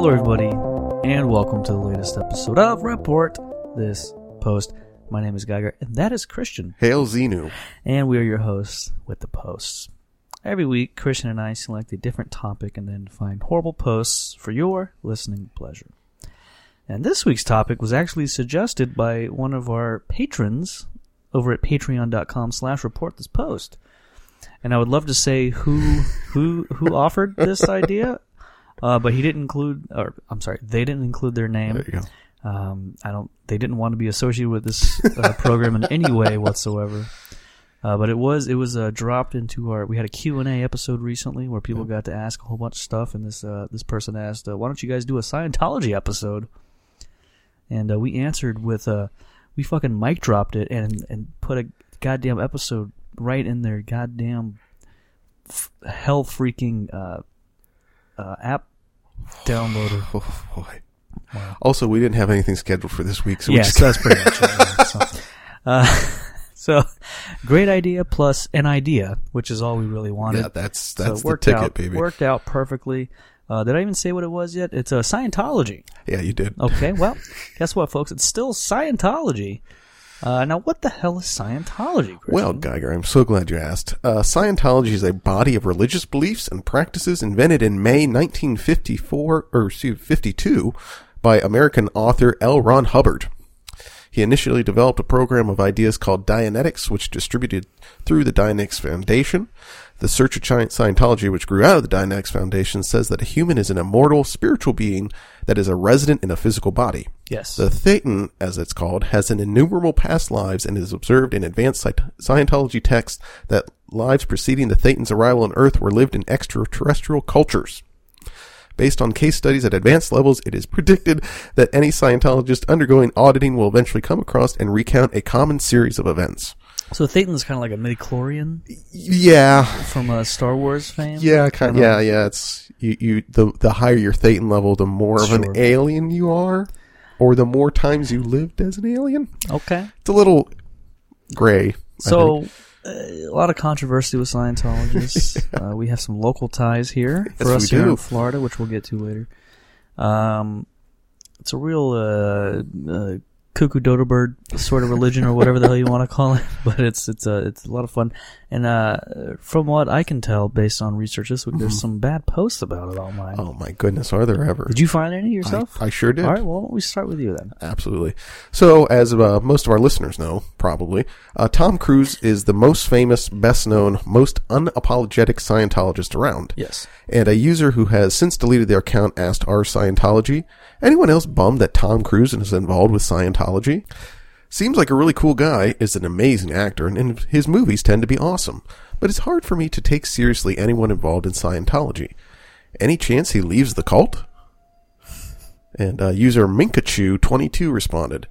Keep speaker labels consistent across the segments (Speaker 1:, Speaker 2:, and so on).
Speaker 1: Hello, everybody, and welcome to the latest episode of Report This Post. My name is Geiger, and that is Christian,
Speaker 2: Hail Xenu.
Speaker 1: and we are your hosts with the posts. Every week, Christian and I select a different topic and then find horrible posts for your listening pleasure. And this week's topic was actually suggested by one of our patrons over at patreon.com slash report this post. And I would love to say who who who offered this idea, uh, but he didn't include, or I'm sorry, they didn't include their name.
Speaker 2: There you go.
Speaker 1: Um, I don't. They didn't want to be associated with this uh, program in any way whatsoever. Uh, but it was it was uh, dropped into our. We had a Q and A episode recently where people got to ask a whole bunch of stuff, and this uh, this person asked, uh, "Why don't you guys do a Scientology episode?" And uh, we answered with, uh, "We fucking mic dropped it and and put a goddamn episode right in their goddamn f- hell freaking uh, uh, app downloader."
Speaker 2: Oh, boy. Also, we didn't have anything scheduled for this week, so we
Speaker 1: yes,
Speaker 2: just
Speaker 1: that's pretty much it. yeah, so, uh, so, great idea plus an idea, which is all we really wanted.
Speaker 2: yeah, that's that's
Speaker 1: it
Speaker 2: the ticket,
Speaker 1: out,
Speaker 2: baby.
Speaker 1: Worked out perfectly. Uh, did I even say what it was yet? It's a Scientology.
Speaker 2: Yeah, you did.
Speaker 1: Okay, well, guess what, folks? It's still Scientology. Uh, now, what the hell is Scientology? Christian?
Speaker 2: Well, Geiger, I'm so glad you asked. Uh, Scientology is a body of religious beliefs and practices invented in May 1954 or excuse, 52 by American author L. Ron Hubbard. He initially developed a program of ideas called Dianetics, which distributed through the Dianetics Foundation. The Church of Scientology, which grew out of the Dianetics Foundation, says that a human is an immortal spiritual being that is a resident in a physical body.
Speaker 1: Yes.
Speaker 2: The Thetan, as it's called, has an innumerable past lives and is observed in advanced Scientology texts that lives preceding the Thetan's arrival on Earth were lived in extraterrestrial cultures. Based on case studies at advanced levels, it is predicted that any Scientologist undergoing auditing will eventually come across and recount a common series of events.
Speaker 1: so Thetan's kind of like a midichlorian
Speaker 2: Yeah,
Speaker 1: from a Star Wars fan?
Speaker 2: yeah, kind of, yeah, yeah. It's you, you. The the higher your Thetan level, the more of an alien you are, or the more times you lived as an alien.
Speaker 1: Okay.
Speaker 2: It's a little gray.
Speaker 1: So, uh, a lot of controversy with Scientologists. uh, we have some local ties here for us here
Speaker 2: do.
Speaker 1: in Florida, which we'll get to later. Um, it's a real uh, uh, cuckoo dodo bird sort of religion, or whatever the hell you want to call it. But it's it's a it's a lot of fun. And uh, from what I can tell, based on research this week, there's some bad posts about it online.
Speaker 2: oh my goodness, are there ever?
Speaker 1: Did you find any yourself?
Speaker 2: I, I sure did.
Speaker 1: All right. Well, why don't we start with you then?
Speaker 2: Absolutely. So, as uh, most of our listeners know, probably, uh, Tom Cruise is the most famous, best known, most unapologetic Scientologist around.
Speaker 1: Yes.
Speaker 2: And a user who has since deleted their account asked our Scientology, anyone else bummed that Tom Cruise is involved with Scientology? Seems like a really cool guy, is an amazing actor, and his movies tend to be awesome. But it's hard for me to take seriously anyone involved in Scientology. Any chance he leaves the cult? And uh, user Minkachu22 responded,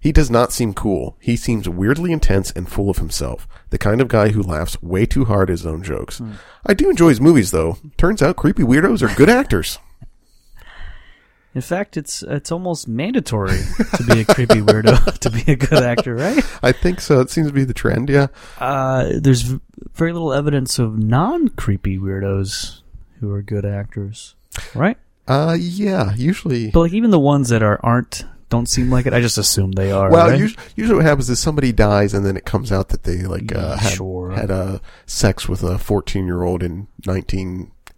Speaker 2: He does not seem cool. He seems weirdly intense and full of himself. The kind of guy who laughs way too hard at his own jokes. I do enjoy his movies, though. Turns out creepy weirdos are good actors.
Speaker 1: In fact, it's it's almost mandatory to be a creepy weirdo to be a good actor, right?
Speaker 2: I think so. It seems to be the trend, yeah.
Speaker 1: Uh, there's very little evidence of non-creepy weirdos who are good actors, right?
Speaker 2: Uh, yeah, usually.
Speaker 1: But like even the ones that are aren't don't seem like it. I just assume they are.
Speaker 2: Well,
Speaker 1: right?
Speaker 2: usually, usually what happens is somebody dies and then it comes out that they like uh, had
Speaker 1: sure.
Speaker 2: had uh, sex with a 14 year old in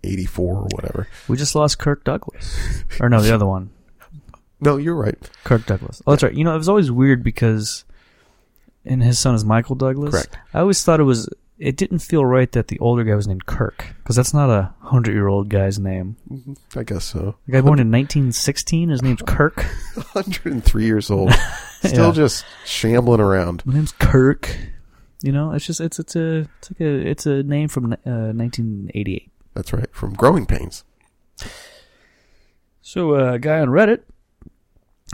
Speaker 2: 1984 or whatever.
Speaker 1: we just lost Kirk Douglas, or no, the other one,
Speaker 2: No, you're right.
Speaker 1: Kirk Douglas. Oh, that's right. You know, it was always weird because, and his son is Michael Douglas.
Speaker 2: Correct.
Speaker 1: I always thought it was. It didn't feel right that the older guy was named Kirk because that's not a hundred-year-old guy's name.
Speaker 2: I guess so.
Speaker 1: The guy born in 1916, his name's Kirk.
Speaker 2: 103 years old, still
Speaker 1: Yeah.
Speaker 2: just shambling around.
Speaker 1: My name's Kirk. You know, it's just it's it's a it's like a it's a name from uh, 1988.
Speaker 2: That's right. From Growing Pains.
Speaker 1: So uh, a guy on Reddit,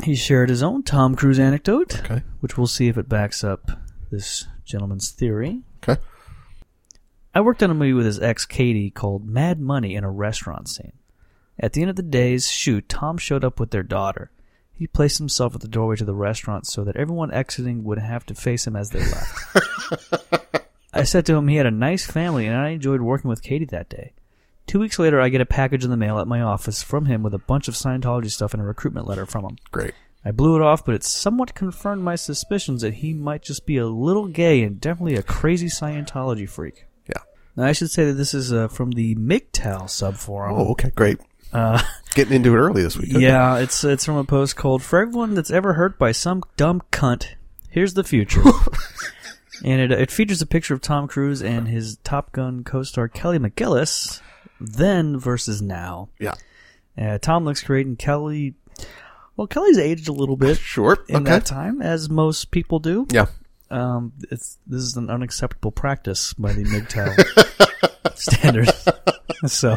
Speaker 1: he shared his own Tom Cruise anecdote,
Speaker 2: Okay.
Speaker 1: which we'll see if it backs up this gentleman's theory.
Speaker 2: Okay.
Speaker 1: I worked on a movie with his ex Katie called Mad Money in a restaurant scene. At the end of the day's shoot, Tom showed up with their daughter. He placed himself at the doorway to the restaurant so that everyone exiting would have to face him as they left. I said to him he had a nice family and I enjoyed working with Katie that day. Two weeks later, I get a package in the mail at my office from him with a bunch of Scientology stuff and a recruitment letter from him.
Speaker 2: Great.
Speaker 1: I blew it off, but it somewhat confirmed my suspicions that he might just be a little gay and definitely a crazy Scientology freak.
Speaker 2: Yeah.
Speaker 1: Now, I should say that this is uh, from the MGTOW subforum.
Speaker 2: Oh, okay, great.
Speaker 1: Uh,
Speaker 2: Getting into it early this week. Okay.
Speaker 1: yeah, it's it's from a post called "For everyone that's ever hurt by some dumb cunt, here's the future." and it it features a picture of Tom Cruise and his Top Gun co-star Kelly McGillis, then versus now.
Speaker 2: Yeah.
Speaker 1: Uh, Tom looks great, and Kelly, well, Kelly's aged a little bit
Speaker 2: Sure.
Speaker 1: in
Speaker 2: okay.
Speaker 1: that time, as most people do.
Speaker 2: Yeah.
Speaker 1: Um, it's this is an unacceptable practice by the MGTOW standard. so,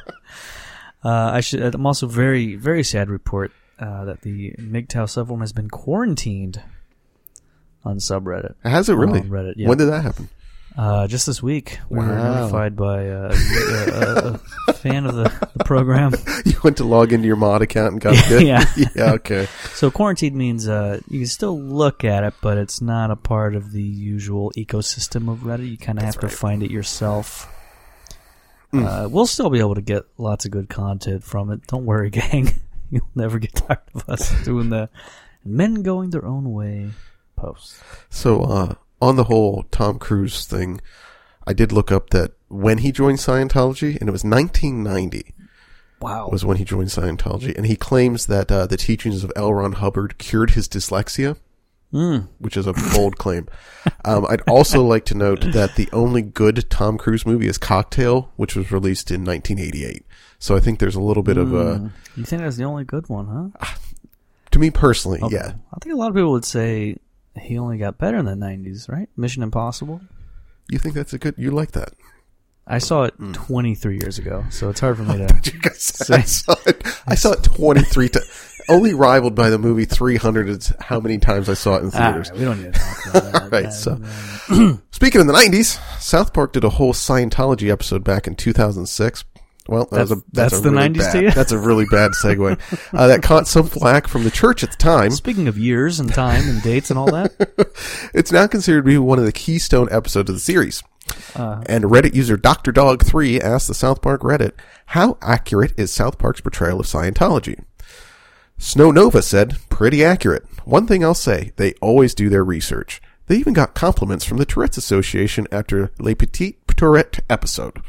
Speaker 1: uh, I should. I'm also very, very sad to report uh, that the MGTOW subforum has been quarantined on subreddit.
Speaker 2: Has it really?
Speaker 1: On Reddit, yeah.
Speaker 2: When did that happen?
Speaker 1: Uh, just this week, we were notified by uh, a, a, a fan of the, the program.
Speaker 2: You went to log into your mod account and got it.
Speaker 1: Yeah.
Speaker 2: yeah. Okay.
Speaker 1: So quarantine means uh, you can still look at it, but it's not a part of the usual ecosystem of Reddit. You kind of have
Speaker 2: That's
Speaker 1: to find it yourself.
Speaker 2: Mm.
Speaker 1: Uh, we'll still be able to get lots of good content from it. Don't worry, gang. You'll never get tired of us doing the men going their own way posts.
Speaker 2: So, uh, on the whole Tom Cruise thing, I did look up that when he joined Scientology, and it was 1990
Speaker 1: Wow.
Speaker 2: was when he joined Scientology, and he claims that uh, the teachings of L. Ron Hubbard cured his dyslexia,
Speaker 1: Mm.
Speaker 2: which is a bold claim. Um, I'd also like to note that the only good Tom Cruise movie is Cocktail, which was released in 1988. So I think there's a little bit of a,
Speaker 1: Mm. You think that's the only good one, huh?
Speaker 2: to me personally,
Speaker 1: Okay.
Speaker 2: yeah.
Speaker 1: I think a lot of people would say he only got better in the 90s, right? Mission Impossible.
Speaker 2: You think that's a good? You like that?
Speaker 1: I saw it
Speaker 2: Mm.
Speaker 1: 23 years ago, so it's hard for me to.
Speaker 2: Guys, I saw it. I saw it 23 times. Only rivaled by the movie 300 is how many times I saw it in theaters.
Speaker 1: right, we don't need to talk about that.
Speaker 2: Right,
Speaker 1: Uh,
Speaker 2: so-
Speaker 1: um,
Speaker 2: Speaking of the 90s, South Park did a whole Scientology episode back in 2006. Well, that was a,
Speaker 1: That's-
Speaker 2: that's,
Speaker 1: that's
Speaker 2: a
Speaker 1: the
Speaker 2: really
Speaker 1: 90s
Speaker 2: bad,
Speaker 1: to you?
Speaker 2: That's a really bad segue. uh, that caught some flack from the church at the time.
Speaker 1: Speaking of years and time and dates and all that,
Speaker 2: It's now considered to be one of the keystone episodes of the series.
Speaker 1: Uh,
Speaker 2: And Reddit user Dr. Dog 3 asked the South Park Reddit, how accurate is South Park's portrayal of Scientology? Snow Nova said, pretty accurate. One thing I'll say, they always do their research. They even got compliments from the Tourette's Association after Le Petit Tourette episode.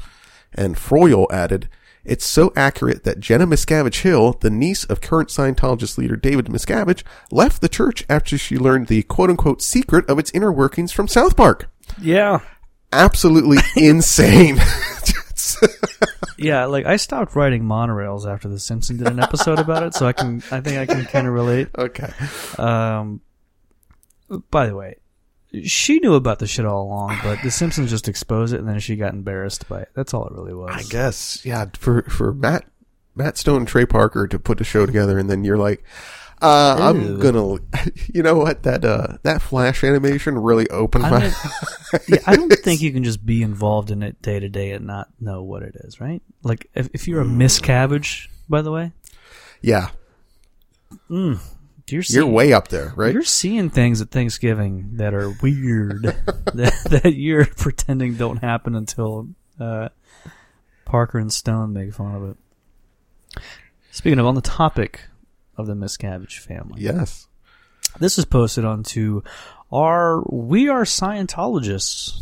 Speaker 2: And Froyle added, it's so accurate that Jenna Miscavige Hill, the niece of current Scientologist leader David Miscavige, left the church after she learned the quote unquote secret of its inner workings from South Park
Speaker 1: yeah,
Speaker 2: absolutely insane.
Speaker 1: yeah. Like I stopped writing monorails after The Simpsons did an episode about it, so I can, I think I can kind of relate.
Speaker 2: okay.
Speaker 1: Um, by the way, she knew about the shit all along, but The Simpsons just exposed it, and then she got embarrassed by it. That's all it really was.
Speaker 2: I guess, yeah, for, for Matt, Matt Stone and Trey Parker to put a show together and then you're like, uh, I'm gonna, you know what, that, uh, that flash animation really opened
Speaker 1: I
Speaker 2: my,
Speaker 1: yeah, I don't think you can just be involved in it day to day and not know what it is, right? Like if, if you're a Miscavige, by the way,
Speaker 2: yeah,
Speaker 1: you're
Speaker 2: you're way up there, right?
Speaker 1: you're seeing things at Thanksgiving that are weird that, that you're pretending don't happen until uh, Parker and Stone make fun of it. Speaking of on the topic of the Miscavige family,
Speaker 2: Yes.
Speaker 1: this is posted onto our We Are Scientologists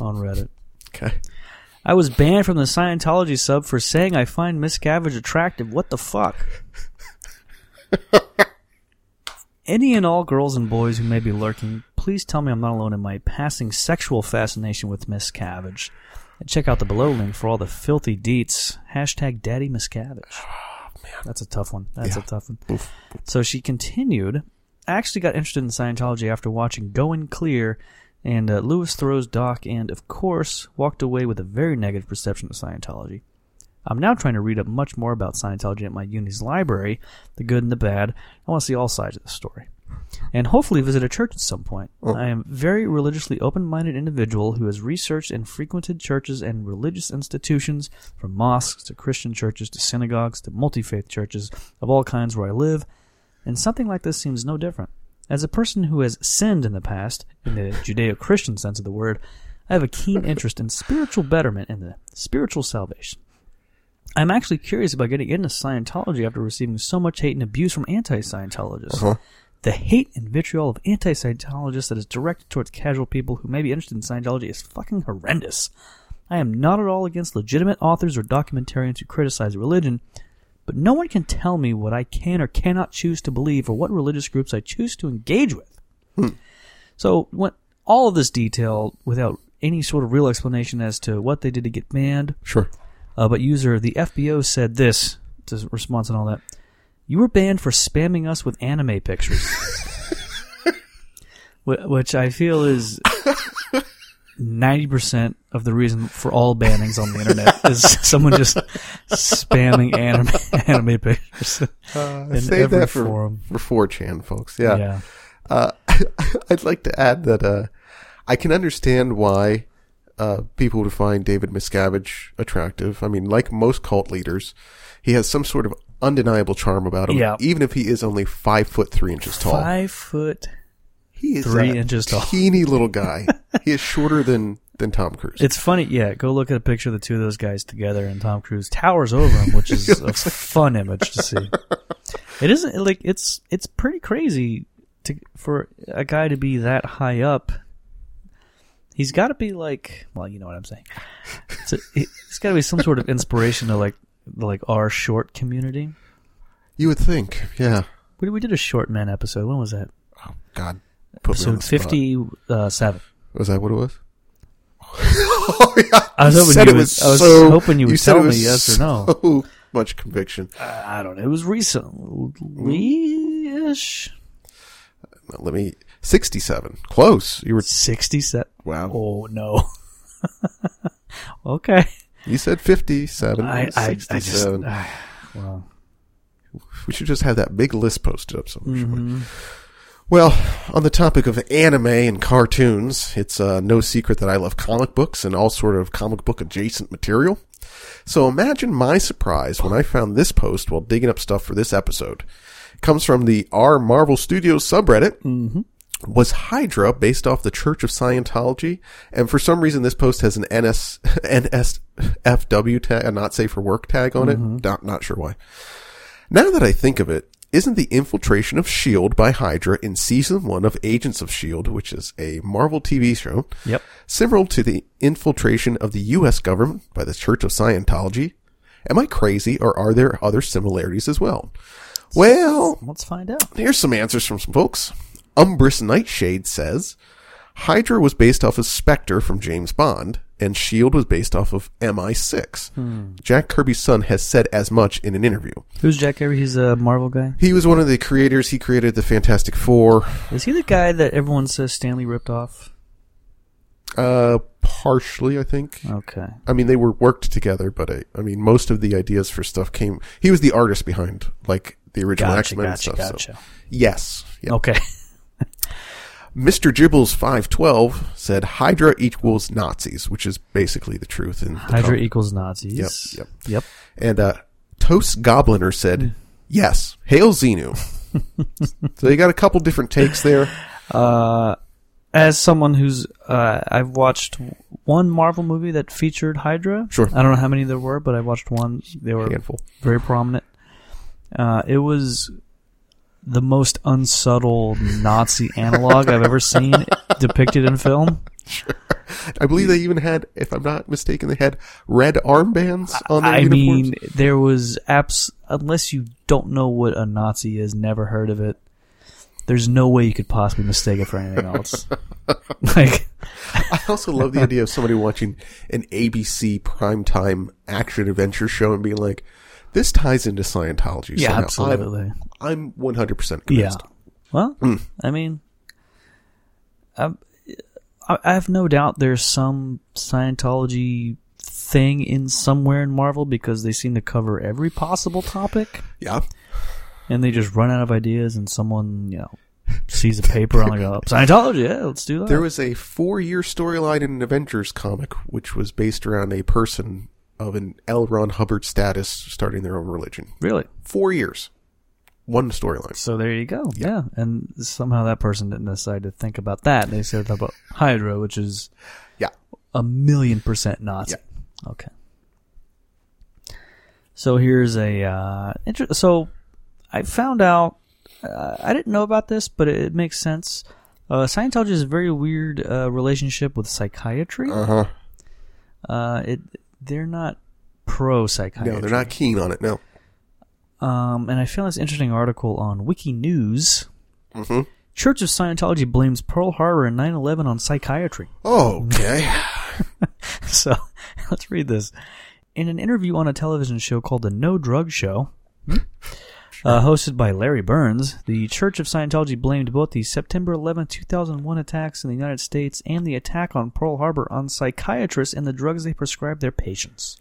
Speaker 1: on Reddit.
Speaker 2: Okay.
Speaker 1: I was banned from the Scientology sub for saying I find Miscavige attractive. What the fuck? Any and all girls and boys who may be lurking, please tell me I'm not alone in my passing sexual fascination with Miscavige. And check out the below link for all the filthy deets. Hashtag Daddy Miscavige. That's a tough one. That's
Speaker 2: Yeah.
Speaker 1: a tough one.
Speaker 2: Oof.
Speaker 1: So she continued. I actually got interested in Scientology after watching Going Clear and uh, Louis Theroux's doc, and of course, walked away with a very negative perception of Scientology. I'm now trying to read up much more about Scientology at my uni's library, the good and the bad. I want to see all sides of the story. And hopefully visit a church at some point. I am a very religiously open minded individual who has researched and frequented churches and religious institutions, from mosques to Christian churches to synagogues to multi faith churches of all kinds where I live, and something like this seems no different. As a person who has sinned in the past, in the Judeo Christian sense of the word, I have a keen interest in spiritual betterment and the spiritual salvation. I'm actually curious about getting into Scientology after receiving so much hate and abuse from anti-Scientologists.
Speaker 2: Uh-huh.
Speaker 1: The hate and vitriol of anti-Scientologists that is directed towards casual people who may be interested in Scientology is fucking horrendous. I am not at all against legitimate authors or documentarians who criticize religion, but no one can tell me what I can or cannot choose to believe or what religious groups I choose to engage with. So, when all of this detail without any sort of real explanation as to what they did to get banned,
Speaker 2: Sure.
Speaker 1: uh, but user the FBO said this to response and all that. You were banned for spamming us with anime pictures, which I feel is ninety percent of the reason for all bannings on the internet is someone just spamming anime anime pictures in
Speaker 2: Save
Speaker 1: every
Speaker 2: that for,
Speaker 1: forum.
Speaker 2: for 4chan, folks. Yeah.
Speaker 1: yeah.
Speaker 2: Uh, I'd like to add that uh, I can understand why uh, people would find David Miscavige attractive. I mean, like most cult leaders, he has some sort of undeniable charm about him.
Speaker 1: Yeah.
Speaker 2: Even if he is only five foot three inches tall,
Speaker 1: Five foot.
Speaker 2: he is
Speaker 1: three inches tall.
Speaker 2: teeny little guy. he is shorter than than Tom Cruise.
Speaker 1: It's funny, yeah. Go look at a picture of the two of those guys together, and Tom Cruise towers over him, which is a fun image to see. It isn't like it's it's pretty crazy to for a guy to be that high up. He's got to be like, well, you know what I'm saying. It's a, he's got to be some sort of inspiration to like like our short community.
Speaker 2: you would think, yeah.
Speaker 1: We we did a short man episode. When was that?
Speaker 2: Oh God, put
Speaker 1: Episode
Speaker 2: spot.
Speaker 1: uh.
Speaker 2: Was that what it was? oh, yeah.
Speaker 1: I was hoping you
Speaker 2: it
Speaker 1: would-
Speaker 2: was
Speaker 1: I was
Speaker 2: so-
Speaker 1: hoping you would
Speaker 2: said
Speaker 1: tell me yes or no.
Speaker 2: so Much conviction.
Speaker 1: I don't know. It was recently ish.
Speaker 2: Let me. Sixty-seven. Close. You were.
Speaker 1: 67.
Speaker 2: Wow.
Speaker 1: Oh, no. okay.
Speaker 2: You said fifty-seven.
Speaker 1: I, I, I just. Well,
Speaker 2: we should just have that big list posted up somewhere.
Speaker 1: mhm.
Speaker 2: Well, on the topic of anime and cartoons, it's uh, no secret that I love comic books and all sort of comic book adjacent material. So imagine my surprise when I found this post while digging up stuff for this episode. It comes from the R Marvel Studios subreddit.
Speaker 1: Mhm.
Speaker 2: Was Hydra based off the Church of Scientology? And for some reason, this post has an NS NSFW tag, a not safe for work tag on it. Mm-hmm. Not not sure why. Now that I think of it, isn't the infiltration of S.H.I.E.L.D. By Hydra in season one of Agents of S.H.I.E.L.D., which is a Marvel TV show,
Speaker 1: Yep.
Speaker 2: similar to the infiltration of the U.S. government by the Church of Scientology? Am I crazy or are there other similarities as well? Well,
Speaker 1: Let's find out.
Speaker 2: Here's some answers from some folks. Umbrus Nightshade says Hydra was based off of Spectre from James Bond, and S.H.I.E.L.D. was based off of MI6. Jack Kirby's son has said as much in an interview.
Speaker 1: Who's Jack Kirby? He's a Marvel guy.
Speaker 2: He was one of the creators. He created the Fantastic Four.
Speaker 1: Is he the guy that everyone says Stan Lee ripped off?
Speaker 2: Uh, partially, I think.
Speaker 1: Okay.
Speaker 2: I mean, they were worked together, but I, I mean, most of the ideas for stuff came. He was the artist behind, like the original
Speaker 1: Gotcha,
Speaker 2: X Men
Speaker 1: gotcha,
Speaker 2: stuff. So yes.
Speaker 1: Okay.
Speaker 2: Mr. Gibbles five twelve said Hydra equals Nazis, which is basically the truth. In the
Speaker 1: Hydra equals Nazis.
Speaker 2: Yep, yep.
Speaker 1: Yep.
Speaker 2: And uh, Toast Gobliner said, "Yes, hail Xenu." so you got a couple different takes there.
Speaker 1: Uh, as someone who's, uh, I've watched one Marvel movie that featured Hydra.
Speaker 2: Sure.
Speaker 1: I don't know how many there were, but I watched one. They were
Speaker 2: Handful.
Speaker 1: very prominent. Uh, it was the most unsubtle Nazi analog I've ever seen depicted in film.
Speaker 2: I believe they even had, if I'm not mistaken, they had red armbands on their
Speaker 1: I
Speaker 2: uniforms.
Speaker 1: mean, there was abs unless you don't know what a Nazi is, never heard of it. There's no way you could possibly mistake it for anything else. like,
Speaker 2: I also love the idea of somebody watching an ABC primetime action adventure show and being like, "This ties into Scientology."
Speaker 1: yeah,
Speaker 2: somehow."
Speaker 1: absolutely.
Speaker 2: I'm, I'm 100 percent
Speaker 1: Yeah.
Speaker 2: convinced.
Speaker 1: Well,
Speaker 2: Mm.
Speaker 1: I mean, I, I I have no doubt there's some Scientology thing in somewhere in Marvel because they seem to cover every possible topic,
Speaker 2: Yeah.
Speaker 1: and they just run out of ideas, and someone you know sees a paper on like oh, Scientology, yeah, let's do that.
Speaker 2: There was a four-year storyline in an Avengers comic, which was based around a person of an L. Ron Hubbard status starting their own religion.
Speaker 1: really.
Speaker 2: Four years, one storyline.
Speaker 1: So there you go. Yeah. And somehow that person didn't decide to think about that. They started talking about Hydra, which is
Speaker 2: Yeah.
Speaker 1: a million percent Nazi. Okay. So here's a uh, inter- so I found out uh, I didn't know about this, but it, it makes sense. Uh, Scientology has a very weird uh, relationship with psychiatry.
Speaker 2: Uh huh.
Speaker 1: Uh, it they're not pro psychiatry.
Speaker 2: No, they're not keen on it. No.
Speaker 1: Um, and I found this interesting article on Wiki News.
Speaker 2: hmm
Speaker 1: Church of Scientology blames Pearl Harbor and 9/11 on psychiatry.
Speaker 2: Oh, Okay.
Speaker 1: So let's read this. In an interview on a television show called The No Drug Show, uh, hosted by Larry Burns, the Church of Scientology blamed both the September 11, 2001 attacks in the United States and the attack on Pearl Harbor on psychiatrists and the drugs they prescribe their patients.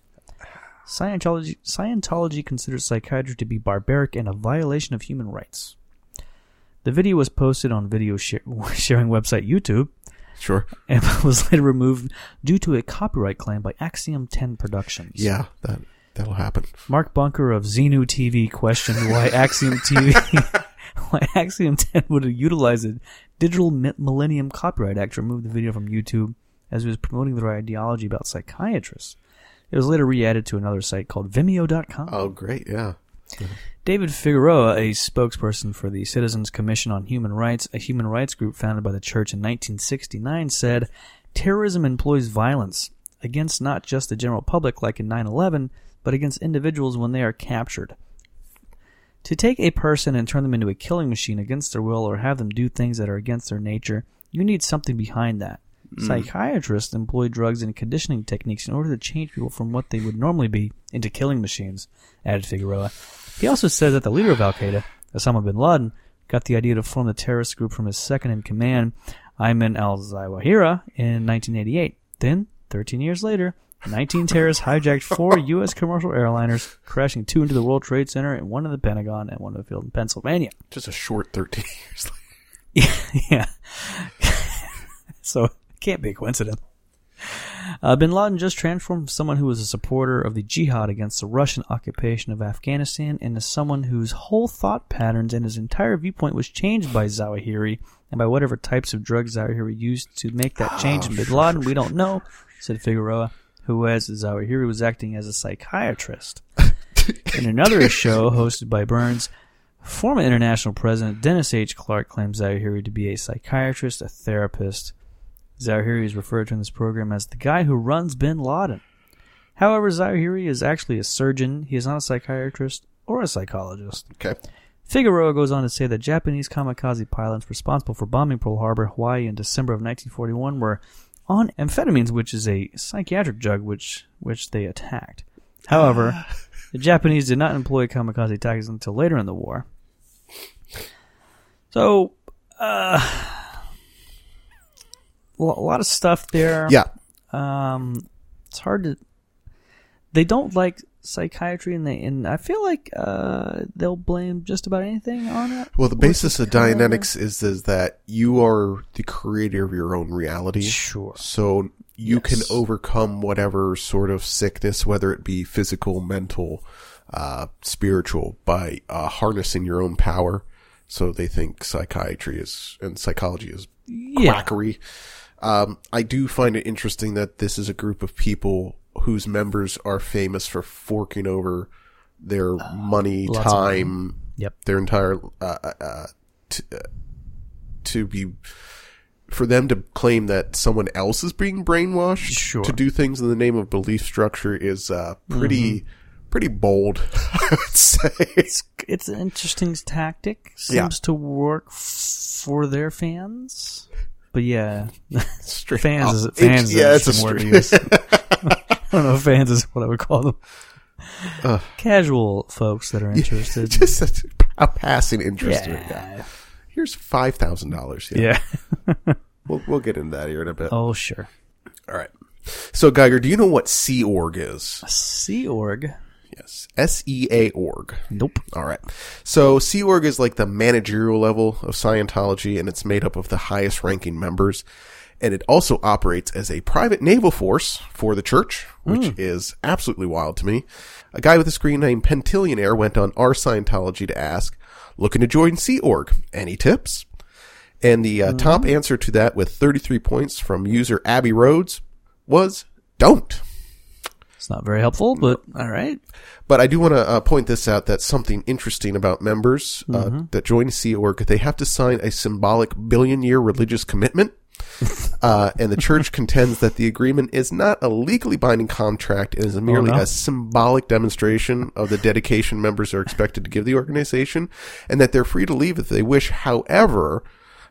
Speaker 1: Scientology, Scientology considers psychiatry to be barbaric and a violation of human rights. The video was posted on video share- sharing website YouTube
Speaker 2: sure.
Speaker 1: and was later removed due to a copyright claim by Axiom 10 Productions.
Speaker 2: Yeah, that that'll happen.
Speaker 1: Mark Bunker of Xenu TV questioned why Axiom TV, why Axiom 10 would utilize a Digital Millennium Copyright Act to remove the video from YouTube as it was promoting their ideology about psychiatrists. It was later re-added to another site called Vimeo.com.
Speaker 2: Oh, great. Yeah.
Speaker 1: David Figueroa, a spokesperson for the Citizens Commission on Human Rights, a human rights group founded by the church in 1969, said terrorism employs violence against not just the general public like in 9 11, but against individuals when they are captured. To take a person and turn them into a killing machine against their will or have them do things that are against their nature, you need something behind that. Hmm. Psychiatrists employ drugs and conditioning techniques in order to change people from what they would normally be into killing machines, added Figueroa. He also said that the leader of Al Qaeda, Osama bin Laden, got the idea to form the terrorist group from his second in command, Ayman al Zawahiri, in 1988. Then, 13 years later, 19 terrorists hijacked four U.S. commercial airliners, crashing two into the World Trade Center and one in the Pentagon and one in the field in Pennsylvania.
Speaker 2: Just a short 13 years later.
Speaker 1: yeah. so it can't be a coincidence. Uh, bin Laden just transformed from someone who was a supporter of the jihad against the Russian occupation of Afghanistan into someone whose whole thought patterns and his entire viewpoint was changed by Zawahiri and by whatever types of drugs Zawahiri used to make that change in bin Laden. We don't know, said Figueroa, who, as Zawahiri, was acting as a psychiatrist. In another show hosted by Burns, former international president Dennis H. Clark claims Zawahiri to be a psychiatrist, a therapist. Zawahiri is referred to in this program as the guy who runs bin Laden. However, Zawahiri is actually a surgeon. He is not a psychiatrist or a psychologist.
Speaker 2: Okay.
Speaker 1: Figueroa goes on to say that Japanese kamikaze pilots responsible for bombing Pearl Harbor, Hawaii in December of 1941 were on amphetamines, which is a psychiatric drug which which they attacked. However, the Japanese did not employ kamikaze tactics until later in the war. So, uh, a lot of stuff there.
Speaker 2: Yeah.
Speaker 1: Um, it's hard to. They don't like psychiatry, and they and I feel like uh, they'll blame just about anything on it.
Speaker 2: Well, the basis of
Speaker 1: kinda-
Speaker 2: Dianetics is, is that you are the creator of your own reality.
Speaker 1: Sure.
Speaker 2: So you
Speaker 1: Yes.
Speaker 2: can overcome whatever sort of sickness, whether it be physical, mental, uh, spiritual, by uh, harnessing your own power. So they think psychiatry is and psychology is
Speaker 1: Yeah.
Speaker 2: Um, I do find it interesting that this is a group of people whose members are famous for forking over their money,
Speaker 1: of money.
Speaker 2: time,
Speaker 1: Yep.
Speaker 2: their entire uh, uh, uh, to, uh, to be for them to claim that someone else is being brainwashed
Speaker 1: Sure.
Speaker 2: to do things in the name of belief structure is uh, pretty
Speaker 1: Mm-hmm.
Speaker 2: pretty bold. I would say.
Speaker 1: It's it's an interesting tactic. Seems
Speaker 2: Yeah.
Speaker 1: to work f- for their fans. But yeah,
Speaker 2: Straight
Speaker 1: fans is fans. is
Speaker 2: yeah, it's a straight-.
Speaker 1: I don't know if fans is what I would call them.
Speaker 2: Ugh.
Speaker 1: Casual folks that are interested.
Speaker 2: just a, a passing interest. in
Speaker 1: yeah.
Speaker 2: Here's five thousand dollars.
Speaker 1: Yeah.
Speaker 2: We'll we'll get into that here in a bit.
Speaker 1: Oh, sure.
Speaker 2: All right. So Geiger, do you know what Sea Org is?
Speaker 1: Sea Org.
Speaker 2: Yes. S E A org.
Speaker 1: Nope.
Speaker 2: All right. So Sea Org is like the managerial level of Scientology and it's made up of the highest ranking members. And it also operates as a private naval force for the church, which is absolutely wild to me. A guy with a screen name Pentillionaire went on our Scientology to ask, looking to join Sea Org. Any tips? And the uh, top answer to that with 33 points from user Abby Rhodes was don't.
Speaker 1: It's not very helpful, but all right.
Speaker 2: But I do want to uh, point this out. that something interesting about members uh, that join Sea Org. They have to sign a symbolic billion-year religious commitment. uh, and the church contends that the agreement is not a legally binding contract. It is merely
Speaker 1: no?
Speaker 2: a symbolic demonstration of the dedication members are expected to give the organization, and that they're free to leave if they wish. However,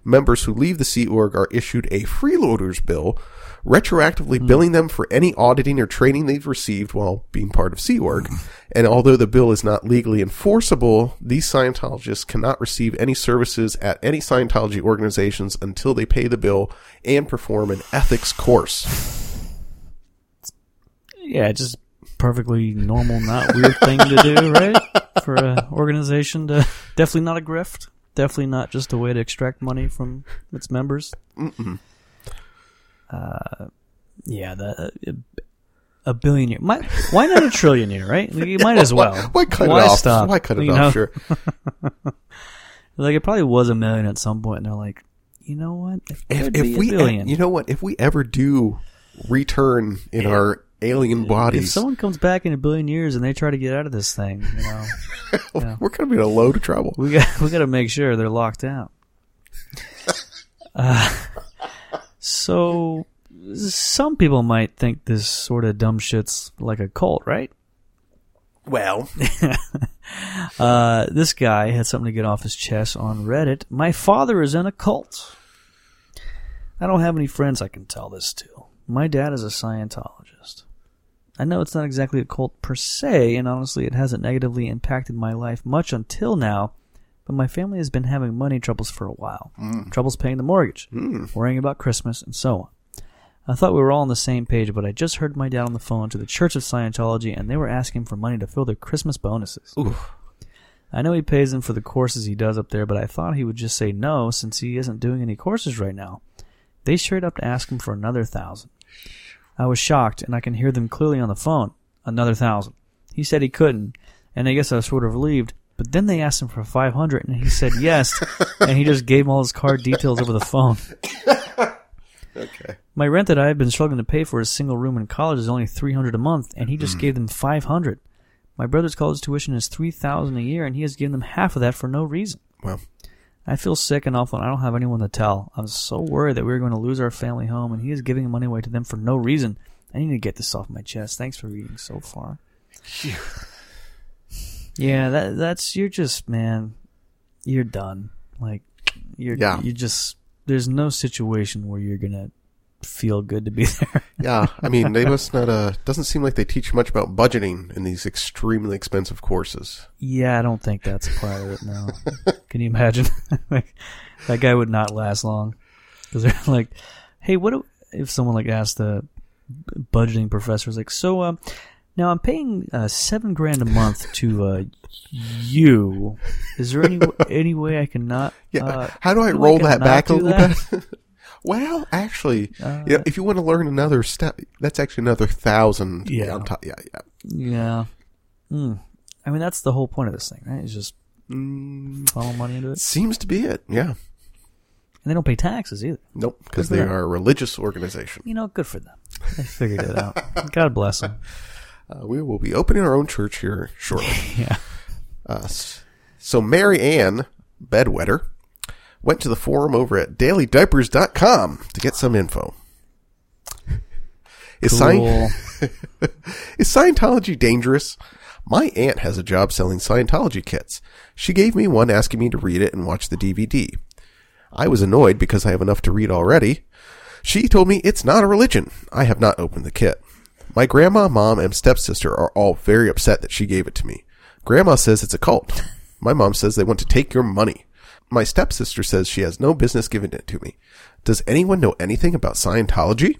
Speaker 2: members who leave the Sea Org are issued a freeloaders bill, retroactively hmm. billing them for any auditing or training they've received while being part of Sea Org. Hmm. And although the bill is not legally enforceable, these Scientologists cannot receive any services at any Scientology organizations until they pay the bill and perform an ethics course.
Speaker 1: Yeah, just perfectly normal, not weird thing to do, right? For an organization to definitely not a grift, definitely not just a way to extract money from its members. Uh, yeah, the a billionaire. Might, why not a trillionaire, right? Like, you might as well.
Speaker 2: Why cut
Speaker 1: Why
Speaker 2: it off?
Speaker 1: stop?
Speaker 2: Why cut it
Speaker 1: You
Speaker 2: off?
Speaker 1: know?
Speaker 2: Sure.
Speaker 1: Like it probably was a million at some point, and they're like, you know what?
Speaker 2: If, if we,
Speaker 1: billion.
Speaker 2: you know what? If we ever do return in our alien bodies, if
Speaker 1: someone comes back in a billion years and they try to get out of this thing, you know, yeah.
Speaker 2: we're going to be in a load of trouble.
Speaker 1: we got we got to make sure they're locked out. Uh, so, some people might think this sort of dumb shit's like a cult, right?
Speaker 2: Well,
Speaker 1: Uh, this guy had something to get off his chest on Reddit. My father is in a cult. I don't have any friends I can tell this to. My dad is a Scientologist. I know it's not exactly a cult per se, and honestly, it hasn't negatively impacted my life much until now. But my family has been having money troubles for a while. Mm. Troubles paying the mortgage, mm. worrying about Christmas, and so on. I thought we were all on the same page, but I just heard my dad on the phone to the Church of Scientology, and they were asking for money to fill their Christmas bonuses.
Speaker 2: oof.
Speaker 1: I know he pays them for the courses he does up there, but I thought he would just say no since he isn't doing any courses right now. They straight up asked him for another thousand. I was shocked, and I can hear them clearly on the phone. Another thousand. He said he couldn't, and I guess I was sort of relieved. But then they asked him for five hundred, and he said yes, and he just gave him all his card details over the phone.
Speaker 2: Okay.
Speaker 1: My rent that I have been struggling to pay for a single room in college is only three hundred a month, and he just hmm. gave them five hundred. My brother's college tuition is three thousand a year, and he has given them half of that for no reason.
Speaker 2: Well,
Speaker 1: I feel sick and awful, and I don't have anyone to tell. I'm so worried that we're going to lose our family home, and he is giving money away to them for no reason. I need to get this off my chest. Thanks for reading so far. Yeah, that that's you're just man, you're done. Like you're
Speaker 2: Yeah.
Speaker 1: you just there's no situation where you're gonna feel good to be there.
Speaker 2: yeah. I mean, they must not. Uh, doesn't seem like they teach much about budgeting in these extremely expensive courses.
Speaker 1: yeah, I don't think that's part of it. No, can you imagine? like that guy would not last long because they're like, hey, what do, if someone like asked the budgeting professor like, so um, now I'm paying uh, seven grand a month to uh, you. Is there any any way I can not?
Speaker 2: Yeah.
Speaker 1: uh,
Speaker 2: How do I roll that back a little bit? well, actually,
Speaker 1: Uh,
Speaker 2: you know, if you want to learn another step, that's actually another thousand.
Speaker 1: Yeah.
Speaker 2: On top. Yeah. Yeah.
Speaker 1: Yeah. Mm. I mean, that's the whole point of this thing, right? Is just
Speaker 2: Mm,
Speaker 1: funnel money into it,
Speaker 2: seems to be it. Yeah.
Speaker 1: and they don't pay taxes either.
Speaker 2: Nope. Because they
Speaker 1: them.
Speaker 2: are a religious organization.
Speaker 1: You know, good for them. They figured it out. God bless them.
Speaker 2: Uh, we will be opening our own church here shortly.
Speaker 1: Yeah.
Speaker 2: Uh, so Mary Ann Bedwetter went to the forum over at dailydiapers.com to get some info. Is, Sci- is Scientology dangerous? My aunt has a job selling Scientology kits. She gave me one asking me to read it and watch the DVD. I was annoyed because I have enough to read already. She told me it's not a religion. I have not opened the kit. My grandma, mom, and stepsister are all very upset that she gave it to me. Grandma says it's a cult. My mom says they want to take your money. My stepsister says she has no business giving it to me. Does anyone know anything about Scientology?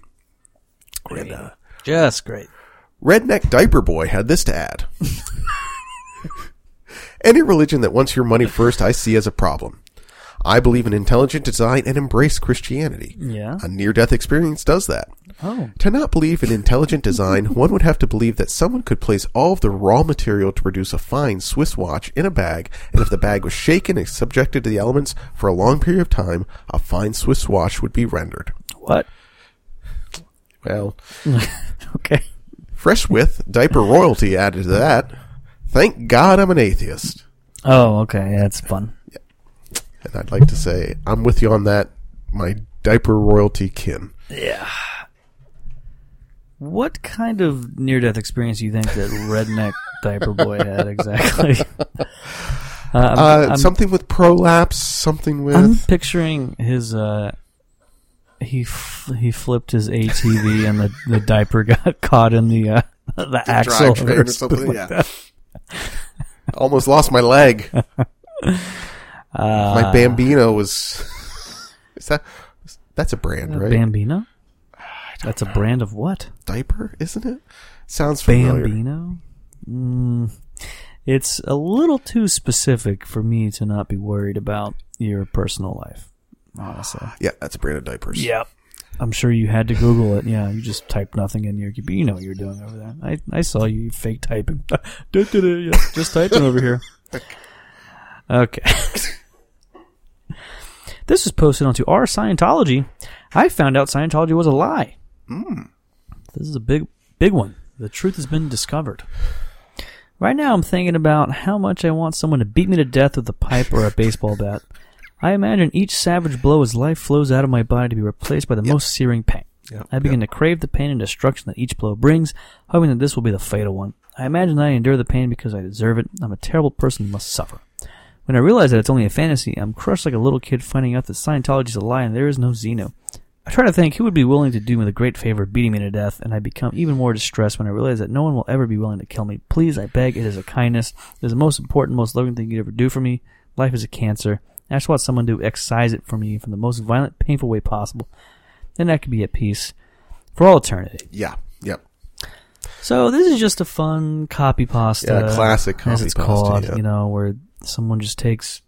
Speaker 1: Great. Just great.
Speaker 2: Redneck Diaper Boy had this to add. Any religion that wants your money first, I see as a problem. I believe in intelligent design and embrace Christianity.
Speaker 1: Yeah.
Speaker 2: A near death experience does that.
Speaker 1: Oh.
Speaker 2: To not believe in intelligent design, one would have to believe that someone could place all of the raw material to produce a fine Swiss watch in a bag, and if the bag was shaken and subjected to the elements for a long period of time, a fine Swiss watch would be rendered.
Speaker 1: What?
Speaker 2: Well,
Speaker 1: okay.
Speaker 2: Fresh with diaper royalty added to that. Thank God I'm an atheist.
Speaker 1: Oh, okay. That's fun.
Speaker 2: And I'd like to say, I'm with you on that, my diaper royalty kin.
Speaker 1: Yeah. What kind of near death experience do you think that redneck diaper boy had exactly? Uh, I'm,
Speaker 2: Uh,
Speaker 1: I'm-
Speaker 2: something with prolapse, something with.
Speaker 1: I'm picturing his. Uh, he f- he flipped his ATV and the, the diaper got caught in the uh, the, axle of
Speaker 2: or something, yeah. Almost lost my leg.
Speaker 1: Uh,
Speaker 2: my Bambino was. Is that. That's a brand, right?
Speaker 1: Bambino. That's a brand of what?
Speaker 2: Diaper, isn't it? Sounds familiar.
Speaker 1: Bambino. Mm, it's a little too specific for me to not be worried about your personal life. Honestly.
Speaker 2: Yeah, that's a brand of diapers.
Speaker 1: Yep. I'm sure you had to Google it. Yeah, you just typed nothing in your. You know what you're doing over there. I, I saw you fake typing. Yeah, just typing over here. Okay. this was posted onto our Scientology. I found out Scientology was a lie. Hmm. This is a big, big one. The truth has been discovered. Right now, I'm thinking about how much I want someone to beat me to death with a pipe or a baseball bat. I imagine each savage blow as life flows out of my body to be replaced by the most searing pain.
Speaker 2: Yep,
Speaker 1: I begin to crave the pain and destruction that each blow brings, hoping that this will be the fatal one. I imagine that I endure the pain because I deserve it. I'm a terrible person who must suffer. When I realize that it's only a fantasy, I'm crushed like a little kid finding out that Scientology is a lie and there is no Xenu. I try to think who would be willing to do me the great favor of beating me to death, and I become even more distressed when I realize that no one will ever be willing to kill me. Please, I beg, it is a kindness. It is the most important, most loving thing you could ever do for me. Life is a cancer. I just want someone to excise it from me from the most violent, painful way possible. Then I could be at peace for all eternity.
Speaker 2: Yeah. Yep.
Speaker 1: So this is just a fun copy pasta.
Speaker 2: Yeah, classic
Speaker 1: as
Speaker 2: copy
Speaker 1: it's
Speaker 2: pasta,
Speaker 1: called.
Speaker 2: yeah.
Speaker 1: You know, where someone just takes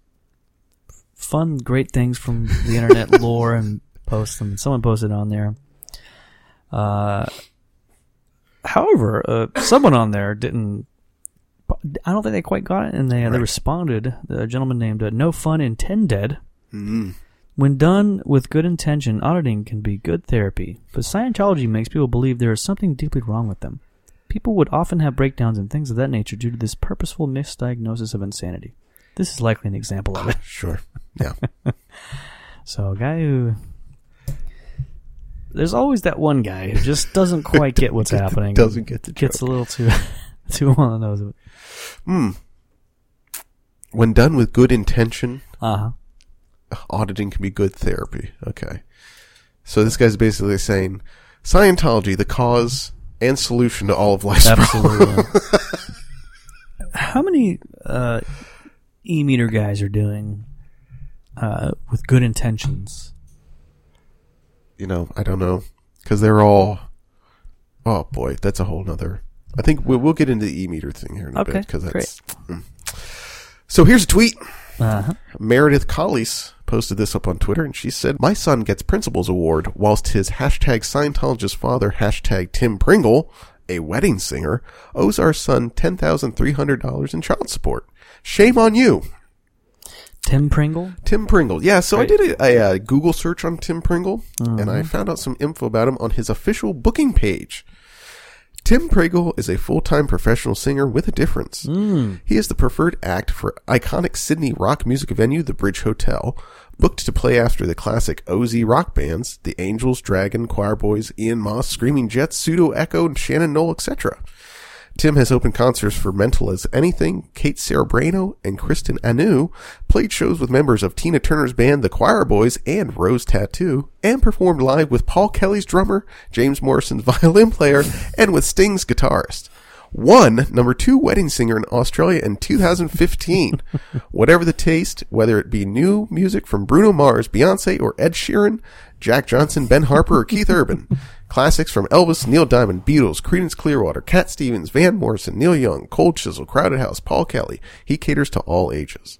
Speaker 1: fun, great things from the internet lore and posts them. Someone posted on there. Uh, however, uh, someone on there didn't. I don't think they quite got it, and they they responded. A gentleman named uh, No Fun Intended.
Speaker 2: Mm.
Speaker 1: When done with good intention, auditing can be good therapy, but Scientology makes people believe there is something deeply wrong with them. People would often have breakdowns and things of that nature due to this purposeful misdiagnosis of insanity. This is likely an example of it.
Speaker 2: Sure. Yeah.
Speaker 1: So, a guy who. There's always that one guy who just doesn't quite get what's happening.
Speaker 2: Doesn't get the
Speaker 1: Gets a little too, too on the nose of it.
Speaker 2: Hmm. When done with good intention,
Speaker 1: Uh huh.
Speaker 2: auditing can be good therapy. Okay. So this guy's basically saying Scientology, the cause and solution to all of life's problems.
Speaker 1: Absolutely. How many uh, e meter guys are doing uh, with good intentions?
Speaker 2: You know, I don't know. Because they're all. Oh boy, that's a whole nother. I think we'll, we'll get into the e meter thing here in a
Speaker 1: Okay,
Speaker 2: bit. Because that's. Mm. So here's a tweet.
Speaker 1: Uh-huh.
Speaker 2: Meredith Collies posted this up on Twitter, and she said, "My son gets Principal's Award, whilst his hashtag Scientologist father, hashtag Tim Pringle, a wedding singer, owes our son ten thousand three hundred dollars in child support. Shame on you,
Speaker 1: Tim Pringle.
Speaker 2: Tim Pringle." Yeah, so
Speaker 1: Great.
Speaker 2: I did a, a, uh Google search on Tim Pringle, and I found out some info about him on his official booking page. Tim Pringle is a full-time professional singer with a difference. He is the preferred act for iconic Sydney rock music venue, the Bridge Hotel, booked to play after the classic OZ rock bands, the Angels, Dragon, Choir Boys, Ian Moss, Screaming Jets, Pseudo Echo, and Shannon Noll, etc. Tim has opened concerts for Mental as Anything, Kate Ceberano, and Christine Anu, played shows with members of Tina Turner's band The Choir Boys and Rose Tattoo, and performed live with Paul Kelly's drummer, James Morrison's violin player, and with Sting's guitarist. One number two wedding singer in Australia in 2015. Whatever the taste, whether it be new music from Bruno Mars, Beyonce, or Ed Sheeran, Jack Johnson, Ben Harper, or Keith Urban. Classics from Elvis, Neil Diamond, Beatles, Creedence Clearwater, Cat Stevens, Van Morrison, Neil Young, Cold Chisel, Crowded House, Paul Kelly. He caters to all ages.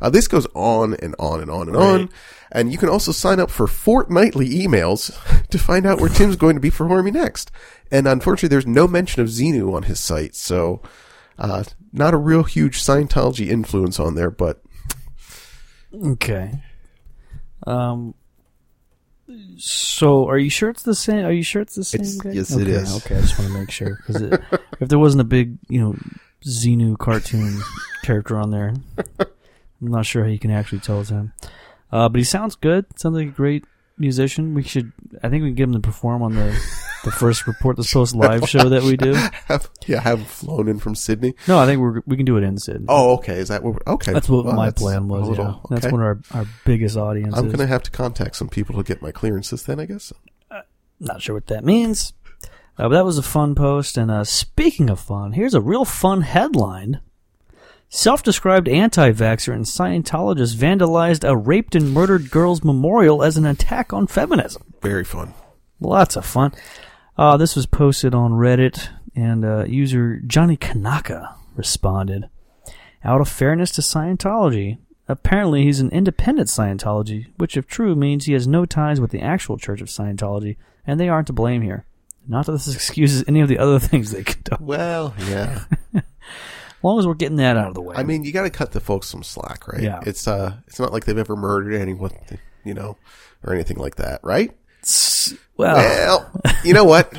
Speaker 2: Uh, this goes on and on and on and on. And you can also sign up for fortnightly emails to find out where Tim's going to be performing next. And unfortunately, there's no mention of Xenu on his site, so uh, not a real huge Scientology influence on there. But
Speaker 1: Okay. Um, So, are you sure it's the same? Are you sure it's the same
Speaker 2: It's-
Speaker 1: guy?
Speaker 2: yes,
Speaker 1: okay,
Speaker 2: it is.
Speaker 1: Okay, I just want to make sure because if there wasn't a big, you know, Xenu cartoon character on there, I'm not sure how you can actually tell it's him. Uh, but he sounds good. Sounds like a great musician. We should. I think we can get him to perform on the the first report this post live show that we do.
Speaker 2: Have, yeah, have flown in from Sydney.
Speaker 1: No, I think we're we can do it in Sydney.
Speaker 2: Oh, okay. Is that what? Okay,
Speaker 1: that's what
Speaker 2: Well,
Speaker 1: my
Speaker 2: that's
Speaker 1: plan was.
Speaker 2: little-
Speaker 1: yeah. That's
Speaker 2: one
Speaker 1: of our our biggest audiences.
Speaker 2: I'm gonna have to contact some people to get my clearances. Then I guess.
Speaker 1: Not sure what that means. Uh, but that was a fun post. And uh, speaking of fun, here's a real fun headline. Self described anti vaxxer and Scientologist vandalized a raped and murdered girl's memorial as an attack on feminism.
Speaker 2: Very fun.
Speaker 1: Lots of fun. Uh, this was posted on Reddit, and uh, user Johnny Kanaka responded Out of fairness to Scientology, apparently he's an independent Scientology, which, if true, means he has no ties with the actual Church of Scientology, and they aren't to blame here. Not that this excuses any of the other things they could do.
Speaker 2: Well, yeah.
Speaker 1: Long as we're getting that out of the way.
Speaker 2: I mean, you got to cut the folks some slack, right?
Speaker 1: Yeah.
Speaker 2: It's uh, it's not like they've ever murdered anyone, you know, or anything like that, right?
Speaker 1: Well,
Speaker 2: Well, you know what?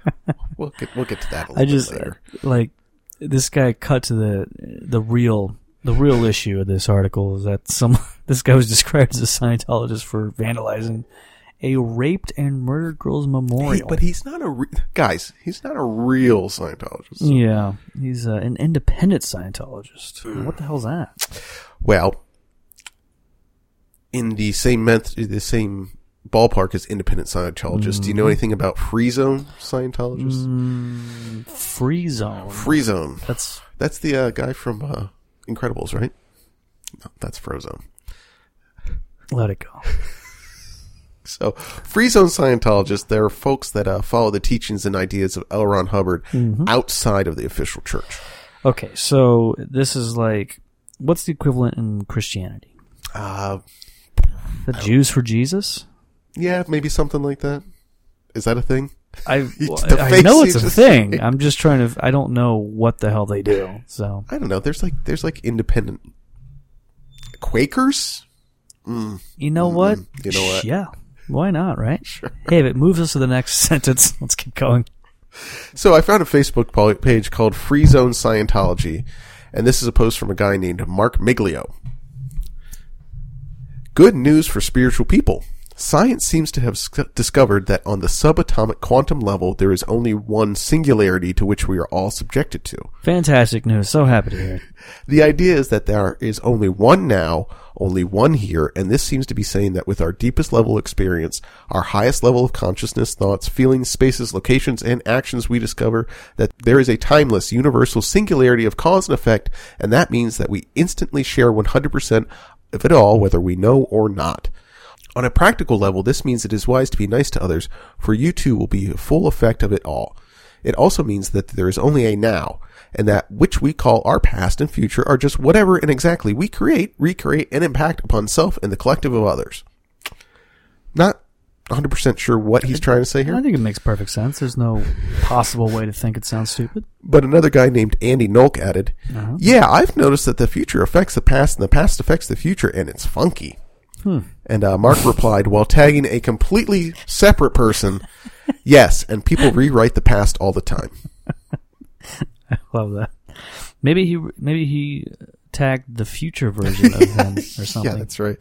Speaker 2: we'll get we'll get to that a little
Speaker 1: I just
Speaker 2: bit later.
Speaker 1: like this guy cut to the the real the real issue of this article is that some this guy was described as a Scientologist for vandalizing a raped and murdered girl's
Speaker 2: He-
Speaker 1: memorial.
Speaker 2: but he's not a re- guys. He's not a real Scientologist.
Speaker 1: yeah, he's uh, an independent Scientologist.
Speaker 2: Hmm.
Speaker 1: What the hell's that?
Speaker 2: Well, in the same ment- the same ballpark as independent Scientologists. Do you know anything about free zone Scientologists?
Speaker 1: Mm, free zone.
Speaker 2: Free zone.
Speaker 1: That's
Speaker 2: That's the uh, guy from uh, Incredibles, right? No, that's Frozone.
Speaker 1: let it go.
Speaker 2: So, free zone Scientologists, they're folks that uh, follow the teachings and ideas of L. Ron Hubbard
Speaker 1: Mm-hmm.
Speaker 2: outside of the official church.
Speaker 1: Okay, so this is like what's the equivalent in Christianity?
Speaker 2: Uh,
Speaker 1: The Jews for Jesus?
Speaker 2: yeah, maybe something like that. Is that a thing?
Speaker 1: I I know it's a thing. I'm just trying to. I don't know what the hell they do. So
Speaker 2: I don't know. There's like there's like independent Quakers.
Speaker 1: you know what?
Speaker 2: Mm-hmm. You know what?
Speaker 1: Yeah. Why not? Right? Hey, if it moves us to the next sentence, let's keep going.
Speaker 2: So I found a Facebook page called Free Zone Scientology, and this is a post from a guy named Mark Miglio. Good news for spiritual people. Science seems to have discovered that on the subatomic quantum level, there is only one singularity to which we are all subjected to.
Speaker 1: Fantastic news. So happy to hear. it.
Speaker 2: The idea is that there is only one now, only one here, and this seems to be saying that with our deepest level experience, our highest level of consciousness, thoughts, feelings, spaces, locations, and actions, we discover that there is a timeless, universal singularity of cause and effect, and that means that we instantly share 100% of it all, whether we know or not. On a practical level, this means it is wise to be nice to others, for you too will be a full effect of it all. It also means that there is only a now, and that which we call our past and future are just whatever and exactly we create, recreate, and impact upon self and the collective of others. Not 100% sure what he's trying to say here.
Speaker 1: I think it makes perfect sense. There's no possible way to think it sounds stupid.
Speaker 2: but another guy named Andy Nolk added,
Speaker 1: Uh-huh.
Speaker 2: Yeah, I've noticed that the future affects the past and the past affects the future, and it's funky. And uh, Mark replied while tagging a completely separate person, Yes, and people rewrite the past all the time.
Speaker 1: I love that. Maybe he maybe he tagged the future version of him or something.
Speaker 2: Yeah, that's right.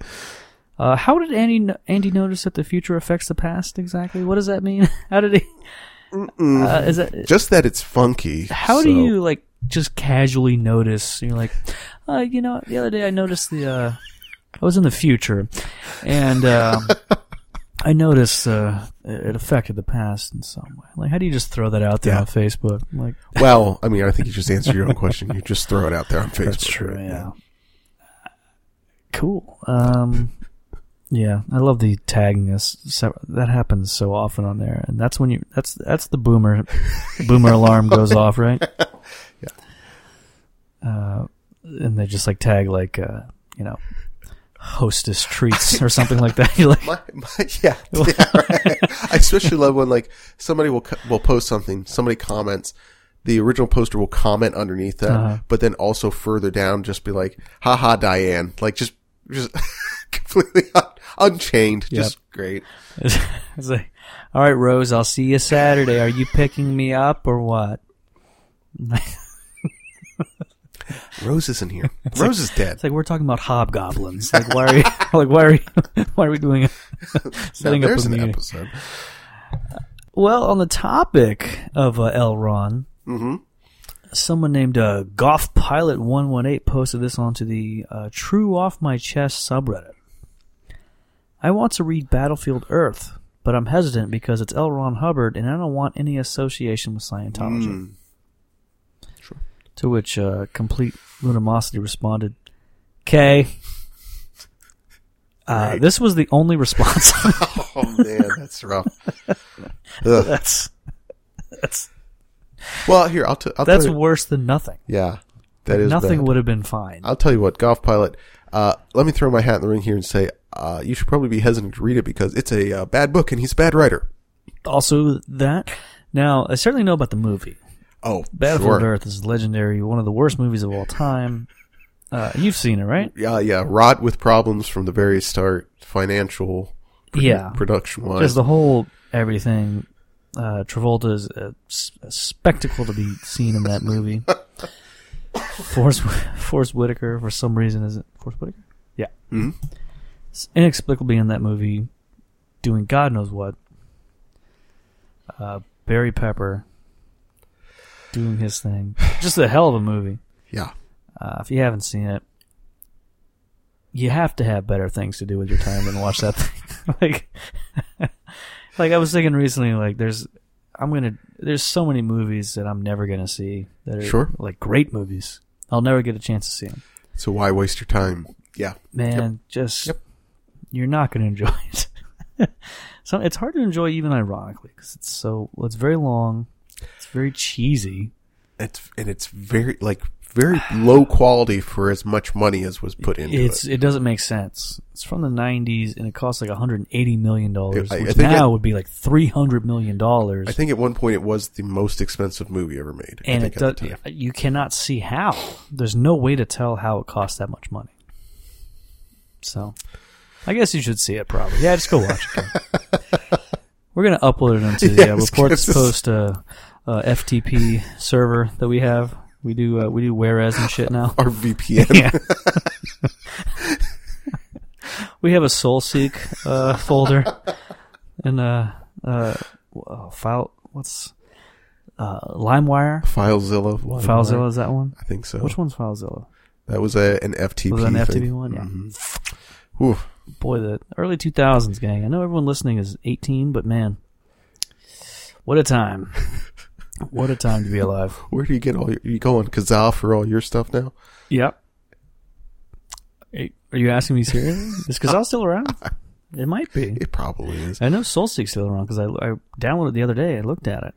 Speaker 1: Uh, how did Andy Andy notice that the future affects the past exactly? What does that mean? How did he? Uh, is that
Speaker 2: Just that it's funky.
Speaker 1: how do you like just casually notice? You're like, uh, you know, the other day I noticed the uh, I was in the future, and um, I noticed uh, it affected the past in some way. Like, how do you just throw that out there
Speaker 2: Yeah.
Speaker 1: on Facebook? Like,
Speaker 2: Well, I mean, I think you just answer your own question. You just throw it out there on Facebook.
Speaker 1: That's true.
Speaker 2: right?
Speaker 1: Yeah. Cool. Um, yeah, I love the tagging us. That happens so often on there, and that's when you. That's that's the boomer boomer alarm goes off, right?
Speaker 2: Yeah.
Speaker 1: Uh, and they just like tag like uh, you know, hostess treats or something like that. Like,
Speaker 2: My, my, yeah, yeah right. I especially love when like somebody will will post something, somebody comments, the original poster will comment underneath that,
Speaker 1: Uh-huh.
Speaker 2: but then also further down just be like, "Haha, Diane," like just just completely un- Unchained. Just great.
Speaker 1: It's like, all right, Rose, I'll see you Saturday. Are you picking me up or what?
Speaker 2: Rose isn't here. Rose is dead.
Speaker 1: It's like we're talking about hobgoblins. Like why are you, like why are you, why are we doing a,
Speaker 2: Now,
Speaker 1: setting up a
Speaker 2: an
Speaker 1: meeting?
Speaker 2: episode.
Speaker 1: Well, on the topic of uh, L. Ron,
Speaker 2: hmm
Speaker 1: someone named uh, Golf Pilot One One Eight posted this onto the uh, True Off My Chest subreddit. I want to read Battlefield Earth, but I'm hesitant because it's L. Ron Hubbard, and I don't want any association with Scientology.
Speaker 2: Mm.
Speaker 1: To which uh, complete luminosity responded, "K." Uh,
Speaker 2: Right.
Speaker 1: This was the only response.
Speaker 2: Oh man, that's rough.
Speaker 1: That's that's
Speaker 2: Well, here I'll, t- I'll
Speaker 1: that's
Speaker 2: you.
Speaker 1: worse than nothing.
Speaker 2: Yeah, that is
Speaker 1: Nothing
Speaker 2: bad.
Speaker 1: would have been fine.
Speaker 2: I'll tell you what, Golf Pilot. Uh, let me throw my hat in the ring here and say uh, you should probably be hesitant to read it because it's a uh, bad book and he's a bad writer.
Speaker 1: also, that now I certainly know about the movie.
Speaker 2: Oh,
Speaker 1: Battlefield
Speaker 2: sure.
Speaker 1: Earth is legendary, one of the worst movies of all time. Uh, you've seen it, right?
Speaker 2: Yeah, yeah. Rot with problems from the very start, financial, produ-
Speaker 1: Yeah.
Speaker 2: production wise.
Speaker 1: Just the whole everything. Uh, Travolta is a, a spectacle to be seen in that movie. Forest, Forest Whitaker, for some reason, is it Forest Whitaker? Yeah.
Speaker 2: Mhm.
Speaker 1: It's inexplicably in that movie, doing God knows what. Uh, Barry Pepper doing his thing. Just a hell of a movie.
Speaker 2: Yeah.
Speaker 1: Uh, if you haven't seen it, you have to have better things to do with your time than watch that thing. like, like I was thinking recently, like there's, I'm gonna, there's so many movies that I'm never gonna see that are
Speaker 2: Sure.
Speaker 1: like great movies. I'll never get a chance to see them.
Speaker 2: So why waste your time? Yeah.
Speaker 1: Man, just
Speaker 2: Yep.
Speaker 1: you're not gonna enjoy it. so it's hard to enjoy even ironically because it's so, well, it's very long, very cheesy.
Speaker 2: It's and it's very like very low quality for as much money as was put into
Speaker 1: it's
Speaker 2: it.
Speaker 1: it doesn't make sense. It's from the '90s and it costs like 180 million dollars, which now
Speaker 2: it-
Speaker 1: would be like 300 million dollars.
Speaker 2: I think at one point it was the most expensive movie ever made. I
Speaker 1: and
Speaker 2: think
Speaker 1: it does, you cannot see how. There's no way to tell how it cost that much money. So, I guess you should see it. Probably, yeah. Just go watch it. We're gonna upload it into the
Speaker 2: Yeah,
Speaker 1: uh, reports post uh, uh, FTP server that we have. We do uh, we do warez and shit now.
Speaker 2: Our VPN.
Speaker 1: Yeah. we have a SoulSeek uh, folder and uh, uh, uh, file. What's uh, LimeWire?
Speaker 2: FileZilla.
Speaker 1: FileZilla is that one?
Speaker 2: I think so.
Speaker 1: Which one's FileZilla?
Speaker 2: That was a, an FTP.
Speaker 1: Was that an
Speaker 2: thing.
Speaker 1: FTP one? Yeah.
Speaker 2: Mhm. Whew.
Speaker 1: Boy, the early 2000s, gang. I know everyone listening is 18, but man, what a time! What a time to be alive.
Speaker 2: Where do you get all your, you go on Kazaa for all your stuff now?
Speaker 1: Yep. Are you asking me seriously? Is Kazaa still around? It might be.
Speaker 2: It probably is.
Speaker 1: I know SoulSeek's still around because I, I downloaded it the other day. I looked at it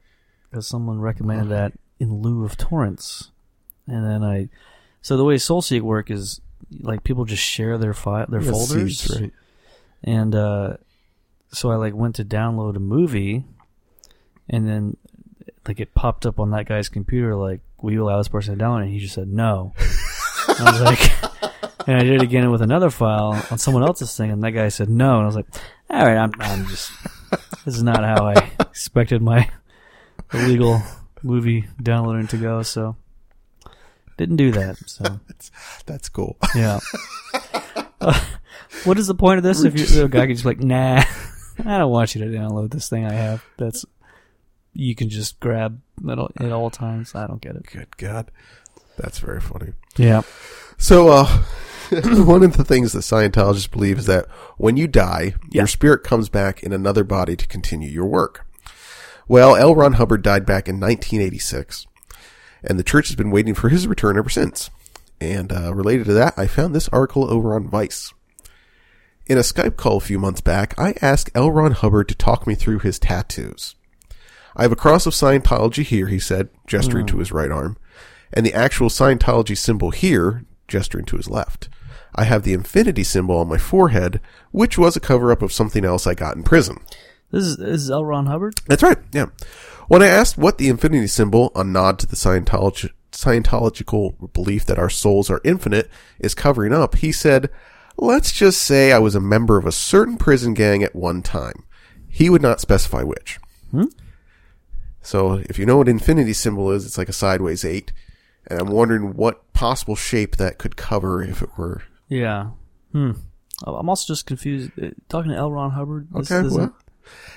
Speaker 1: because someone recommended that in lieu of torrents, and then I. So the way SoulSeek work is like people just share their file their
Speaker 2: Yeah,
Speaker 1: folders,
Speaker 2: right?
Speaker 1: and uh, so I like went to download a movie, and then like it popped up on that guy's computer like, "Will you allow this person to download?" it? And he just said no. I was like, and I did it again with another file on someone else's thing, and that guy said no, and I was like, "All right, I'm, I'm just this is not how I expected my illegal movie downloading to go." So didn't do that. So
Speaker 2: That's cool.
Speaker 1: yeah. Uh, what is the point of this if you, the guy can just be like, nah, I don't want you to download this thing I have. That's you can just grab at all, at all times. I don't get it.
Speaker 2: Good God. That's very funny.
Speaker 1: Yeah.
Speaker 2: So, uh, one of the things that Scientologists believe is that when you die,
Speaker 1: Yeah.
Speaker 2: your spirit comes back in another body to continue your work. Well, L. Ron Hubbard died back in 1986, and the church has been waiting for his return ever since. And uh, related to that, I found this article over on Vice. In a Skype call a few months back, I asked L. Ron Hubbard to talk me through his tattoos. I have a cross of Scientology here, he said, gesturing to his right arm, and the actual Scientology symbol here, gesturing to his left. I have the infinity symbol on my forehead, which was a cover up of something else I got in prison.
Speaker 1: This is this is L. Ron Hubbard.
Speaker 2: That's right, yeah. When I asked what the infinity symbol, a nod to the Scientology, Scientological belief that our souls are infinite, is covering up, he said, Let's just say I was a member of a certain prison gang at one time. He would not specify which.
Speaker 1: Hmm?
Speaker 2: So if you know what infinity symbol is, it's like a sideways eight. And I'm wondering what possible shape that could cover if it were.
Speaker 1: Yeah. Hmm. I'm also just confused. Uh, Talking to L. Ron Hubbard. This
Speaker 2: Okay,
Speaker 1: isn't-
Speaker 2: well.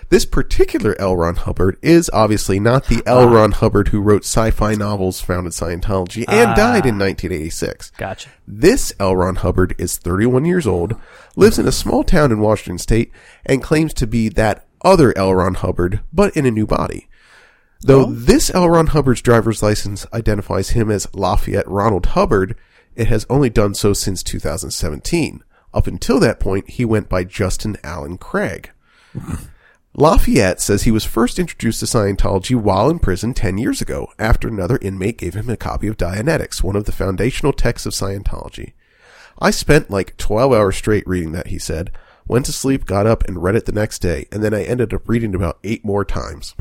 Speaker 2: This particular L. Ron Hubbard is obviously not the L. Ron Hubbard who wrote sci-fi novels, founded Scientology, and
Speaker 1: Ah.
Speaker 2: died in 1986.
Speaker 1: Gotcha.
Speaker 2: This L. Ron Hubbard is 31 years old, lives in a small town in Washington state, and claims to be that other L. Ron Hubbard, but in a new body. Though this L. Ron Hubbard's driver's license identifies him as Lafayette Ronald Hubbard, it has only done so since 2017. Up until that point, he went by Justin Allen Craig. Lafayette says he was first introduced to Scientology while in prison 10 years ago, after another inmate gave him a copy of Dianetics, one of the foundational texts of Scientology. I spent like 12 hours straight reading that, he said. Went to sleep, got up, and read it the next day, and then I ended up reading about eight more times.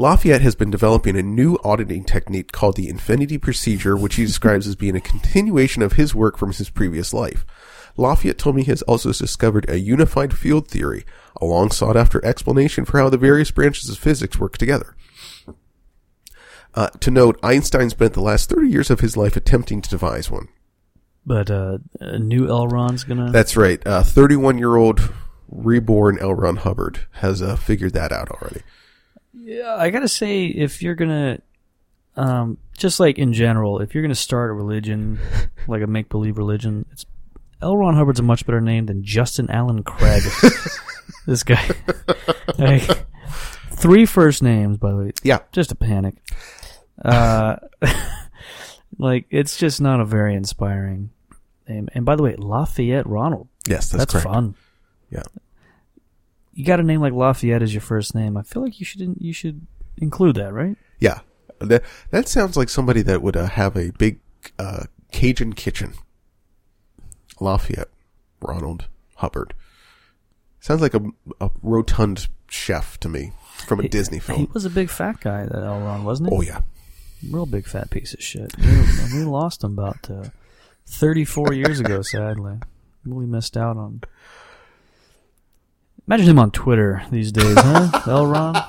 Speaker 2: Lafayette has been developing a new auditing technique called the Infinity Procedure, which he describes as being a continuation of his work from his previous life. Lafayette told me he has also discovered a unified field theory, a long sought after explanation for how the various branches of physics work together. Uh, to note, Einstein spent the last 30 years of his life attempting to devise one.
Speaker 1: But uh, a new L. Ron's gonna.
Speaker 2: That's right. 31 year old reborn L. Ron Hubbard has uh, figured that out already.
Speaker 1: Yeah, I gotta say, if you're gonna, um, just like in general, if you're gonna start a religion, like a make believe religion, it's L. Ron Hubbard's a much better name than Justin Allen Craig. this guy, like, three first names, by the way.
Speaker 2: Yeah.
Speaker 1: just a panic. Uh, like it's just not a very inspiring name. And by the way, Lafayette Ronald.
Speaker 2: Yes, that's,
Speaker 1: That's, fun.
Speaker 2: Yeah.
Speaker 1: You got a name like Lafayette as your first name. I feel like you should you should include that, right?
Speaker 2: Yeah. That, that sounds like somebody that would uh, have a big uh, Cajun kitchen. Lafayette Ronald Hubbard. Sounds like a, a rotund chef to me from a Disney film.
Speaker 1: He was a big fat guy, that L. Ron, wasn't he?
Speaker 2: Oh, yeah.
Speaker 1: Real big fat piece of shit. we, we lost him about uh, 34 years ago, sadly. We missed out on. Imagine him on Twitter these days, huh? L. Ron?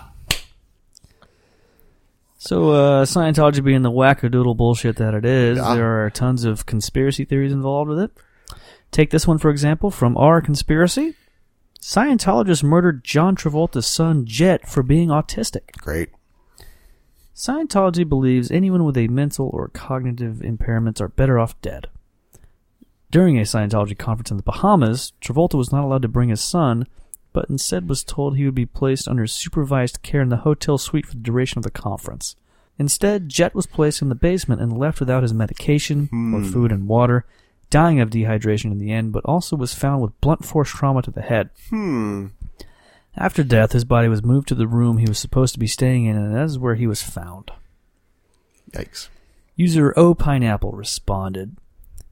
Speaker 1: So, uh, Scientology being the wackadoodle bullshit that it is,
Speaker 2: Yeah.
Speaker 1: there are tons of conspiracy theories involved with it. Take this one, for example, from our conspiracy. Scientologists murdered John Travolta's son, Jet, for being autistic.
Speaker 2: Great.
Speaker 1: Scientology believes anyone with a mental or cognitive impairments are better off dead. During a Scientology conference in the Bahamas, Travolta was not allowed to bring his son, but instead was told he would be placed under supervised care in the hotel suite for the duration of the conference. Instead, Jet was placed in the basement and left without his medication or food and water, dying of dehydration in the end, but also was found with blunt force trauma to the head.
Speaker 2: Hmm.
Speaker 1: After death, his body was moved to the room he was supposed to be staying in, and that is where he was found.
Speaker 2: Yikes.
Speaker 1: User O Pineapple responded,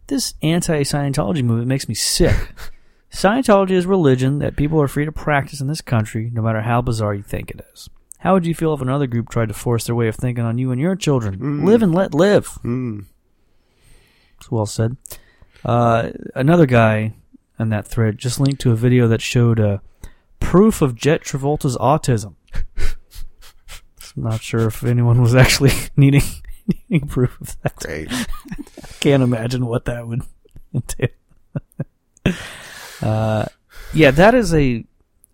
Speaker 1: This anti Scientology movement makes me sick. Scientology is religion that people are free to practice in this country, no matter how bizarre you think it is. How would you feel if another group tried to force their way of thinking on you and your children? Live and let live. It's well said. Uh, another guy in that thread just linked to a video that showed uh, proof of Jet Travolta's autism. Not sure if anyone was actually needing, needing proof of that.
Speaker 2: Great.
Speaker 1: Can't imagine what that would entail. Uh, yeah, that is a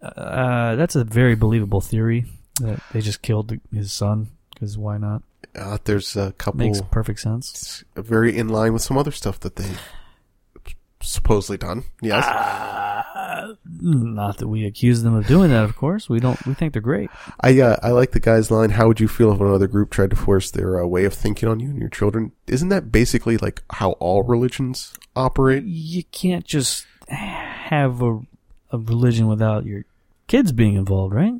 Speaker 1: uh, that's a very believable theory that they just killed his son because why not?
Speaker 2: Uh, there's a couple
Speaker 1: Makes perfect sense.
Speaker 2: very in line with some other stuff that they supposedly done. Yes.
Speaker 1: Uh, not that we accuse them of doing that, of course. We don't. We think they're great.
Speaker 2: I uh, I like the guy's line. How would you feel if another group tried to force their uh, way of thinking on you and your children? Isn't that basically like how all religions operate?
Speaker 1: You can't just have a, a religion without your kids being involved, right?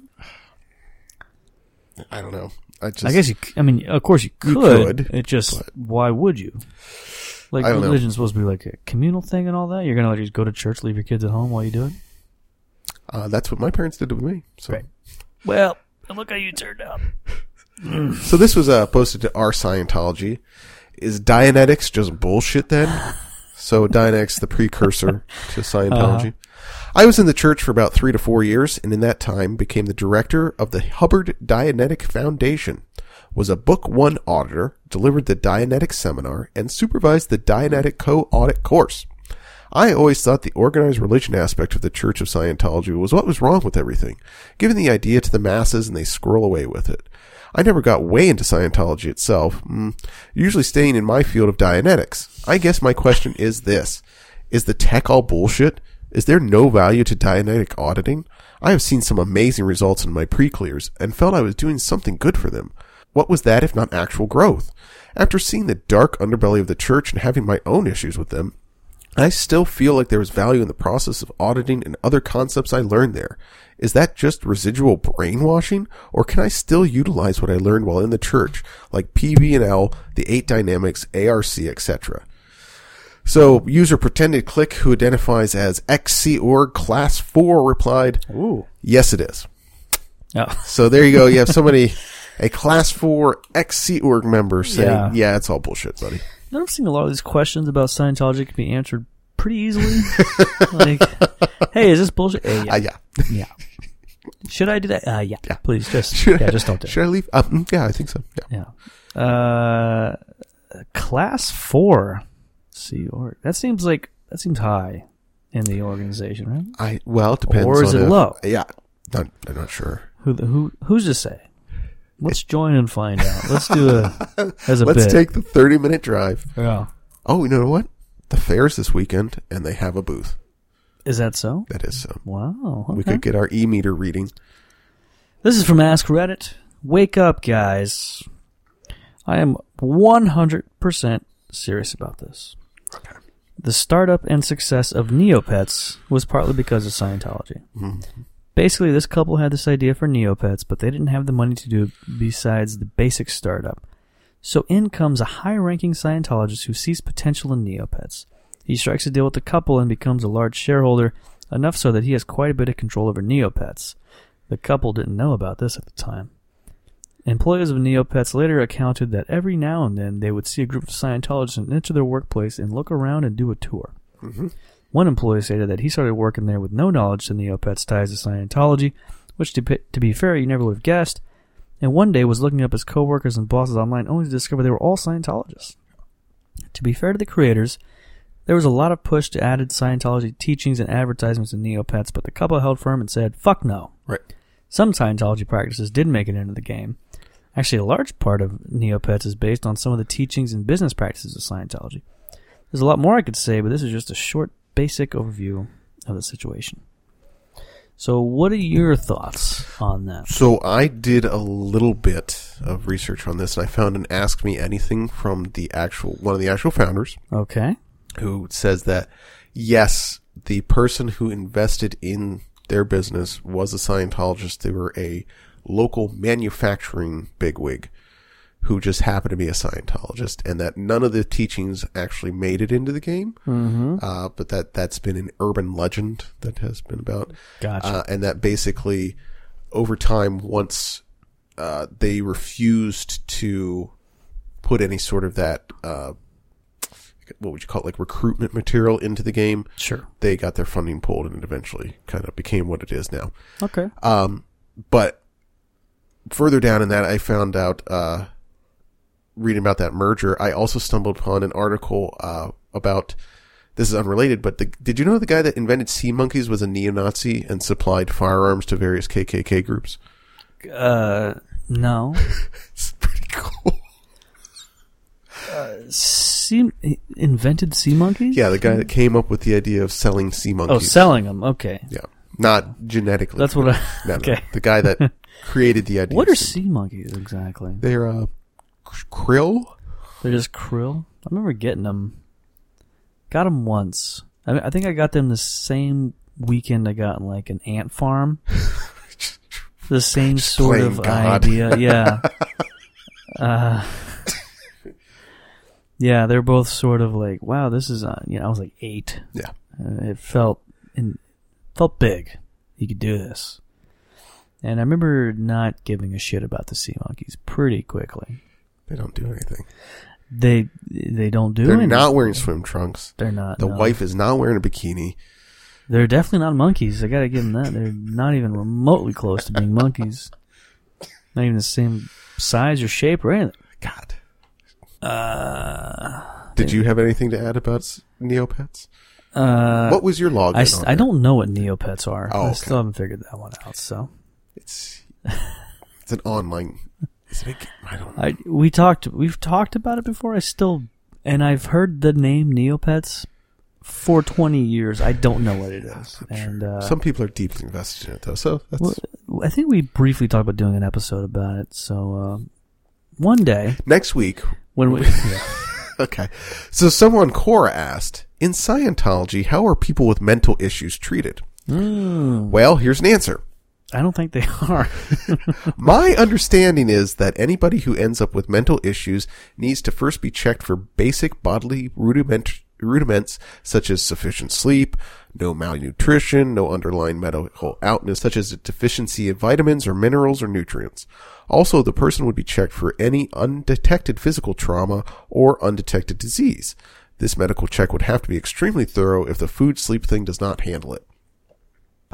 Speaker 2: I don't know. I just
Speaker 1: I guess you. c- I mean, of course you could.
Speaker 2: You could,
Speaker 1: it just
Speaker 2: but-
Speaker 1: why would you? Like
Speaker 2: I don't know.
Speaker 1: religion's supposed to be like a communal thing and all that. You're gonna like just go to church, leave your kids at home while you do it.
Speaker 2: uh, that's what my parents did with me. So
Speaker 1: Right. Well, look how you turned out.
Speaker 2: so this was uh, posted to our Scientology. Is Dianetics just bullshit then? So Dianetics, the precursor to Scientology. Uh-huh. I was in the church for about three to four years, and in that time became the director of the Hubbard Dianetic Foundation. Was a Book One auditor, delivered the Dianetic seminar, and supervised the Dianetic co-audit course. I always thought the organized religion aspect of the Church of Scientology was what was wrong with everything, giving the idea to the masses and they squirrel away with it. I never got way into Scientology itself, mm, usually staying in my field of Dianetics. I guess my question is this. Is the tech all bullshit? Is there no value to Dianetic auditing? I have seen some amazing results in my pre-clears and felt I was doing something good for them. What was that if not actual growth? After seeing the dark underbelly of the church and having my own issues with them, I still feel like there was value in the process of auditing and other concepts I learned there. Is that just residual brainwashing, or can I still utilize what I learned while in the church, like PV&L, the eight dynamics, ARC, etc.? So, user pretended click who identifies as XC org class 4 replied,
Speaker 1: Ooh.
Speaker 2: yes it is.
Speaker 1: Oh.
Speaker 2: So there you go. You have somebody, a class 4 XC org member saying,
Speaker 1: Yeah.
Speaker 2: yeah, it's all bullshit, buddy.
Speaker 1: I'm seeing a lot of these questions about Scientology can be answered pretty easily. like, hey, is this bullshit? Uh, yeah.
Speaker 2: Ah, yeah.
Speaker 1: yeah. Should I do that? Uh, yeah.
Speaker 2: Yeah.
Speaker 1: Please, just
Speaker 2: Should I-
Speaker 1: yeah, just don't do it.
Speaker 2: Should I leave? Um, yeah, I think so. Yeah.
Speaker 1: Yeah. Uh, class four. See, or that seems like that seems high in the organization, right?
Speaker 2: I well, it depends.
Speaker 1: Or is it low?
Speaker 2: Yeah, not, I'm not sure.
Speaker 1: Who the, who who's to say? Let's join and find out. Let's do a as a
Speaker 2: Let's
Speaker 1: bit.
Speaker 2: take the 30 minute drive.
Speaker 1: yeah.
Speaker 2: Oh, you know what? The fair's this weekend, and they have a booth.
Speaker 1: Is that so?
Speaker 2: That is so.
Speaker 1: Wow.
Speaker 2: We could get our e meter reading.
Speaker 1: This is from Ask Reddit. Wake up, guys. I am 100% serious about this. Okay. The startup and success of Neopets was partly because of Scientology. Mm-hmm. Basically, this couple had this idea for Neopets, but they didn't have the money to do it besides the basic startup. So in comes a high ranking Scientologist who sees potential in Neopets. He strikes a deal with the couple and becomes a large shareholder, enough so that he has quite a bit of control over Neopets. The couple didn't know about this at the time. Employees of Neopets later accounted that every now and then they would see a group of Scientologists enter their workplace and look around and do a tour. Mm-hmm. One employee stated that he started working there with no knowledge to Neopets' ties to Scientology, which, to, be- to be fair, you never would have guessed, and one day was looking up his coworkers and bosses online only to discover they were all Scientologists. To be fair to the creators, there was a lot of push to added Scientology teachings and advertisements in Neopets, but the couple held firm and said, fuck no.
Speaker 2: Right.
Speaker 1: Some Scientology practices did make it into the game. Actually, a large part of Neopets is based on some of the teachings and business practices of Scientology. There's a lot more I could say, but this is just a short, basic overview of the situation. So, what are your thoughts on that?
Speaker 2: So I did a little bit of research on this, and I found an Ask Me Anything from the actual one of the actual founders,
Speaker 1: Okay.
Speaker 2: who says that yes, the person who invested in their business was a Scientologist. They were a local manufacturing bigwig who just happened to be a Scientologist, and that none of the teachings actually made it into the game.
Speaker 1: Mm-hmm.
Speaker 2: Uh, but that that's been an urban legend that has been about.
Speaker 1: Gotcha.
Speaker 2: Uh, and that basically, over time, once uh, they refused to put any sort of that, uh, what would you call it, like recruitment material into the game,
Speaker 1: sure.
Speaker 2: they got their funding pulled, and it eventually kind of became what it is now.
Speaker 1: Okay.
Speaker 2: Um, but further down in that, I found out, uh, reading about that merger, I also stumbled upon an article, uh, about, this is unrelated, but the, did you know the guy that invented sea monkeys was a neo-Nazi and supplied firearms to various KKK groups?
Speaker 1: Uh, no.
Speaker 2: It's pretty cool.
Speaker 1: Uh, Sea, invented sea monkeys?
Speaker 2: Yeah, the guy that came up with the idea of selling sea monkeys.
Speaker 1: Oh, selling them. Okay.
Speaker 2: Yeah. Not genetically.
Speaker 1: That's what I.
Speaker 2: No, no.
Speaker 1: okay.
Speaker 2: The guy that created the idea.
Speaker 1: What are
Speaker 2: sea-
Speaker 1: sea monkeys exactly?
Speaker 2: They're, uh, krill?
Speaker 1: They're just krill. I remember getting them. Got them once. I, mean, I think I got them the same weekend I got in like an ant farm. the same sort of
Speaker 2: God.
Speaker 1: idea. Yeah. uh, yeah, they're both sort of like, wow, this is, uh, you know, I was like eight.
Speaker 2: Yeah.
Speaker 1: Uh, it felt in, felt big. You could do this. And I remember not giving a shit about the sea monkeys pretty quickly.
Speaker 2: They don't do anything.
Speaker 1: They they don't do anything.
Speaker 2: They're
Speaker 1: anything.
Speaker 2: not wearing swim trunks.
Speaker 1: They're not.
Speaker 2: The
Speaker 1: no.
Speaker 2: wife is not wearing a bikini.
Speaker 1: They're definitely not monkeys. I gotta give them that. They're not even remotely close to being monkeys. Not even the same size or shape or anything.
Speaker 2: God.
Speaker 1: Uh,
Speaker 2: Did you have anything to add about Neopets?
Speaker 1: uh,
Speaker 2: what was your log?
Speaker 1: I, I don't know what Neopets are.
Speaker 2: Oh,
Speaker 1: I still haven't figured that one out. So
Speaker 2: It's it's an online. Is it a g- I don't know.
Speaker 1: I we talked we've talked about it before. I still and I've heard the name Neopets for twenty years. I don't know what it is. And uh,
Speaker 2: Some people are deeply invested in it though. So that's
Speaker 1: well, I think we briefly talked about doing an episode about it. So uh, one day
Speaker 2: next week.
Speaker 1: when we yeah.
Speaker 2: Okay. So someone Quora asked, in Scientology, how are people with mental issues treated?
Speaker 1: Mm,
Speaker 2: Well, here's an answer.
Speaker 1: I don't think they are.
Speaker 2: My understanding is that anybody who ends up with mental issues needs to first be checked for basic bodily rudiment, rudiments such as sufficient sleep, no malnutrition, no underlying medical outness such as a deficiency of vitamins or minerals or nutrients. Also, the person would be checked for any undetected physical trauma or undetected disease. This medical check would have to be extremely thorough if the food sleep thing does not handle it.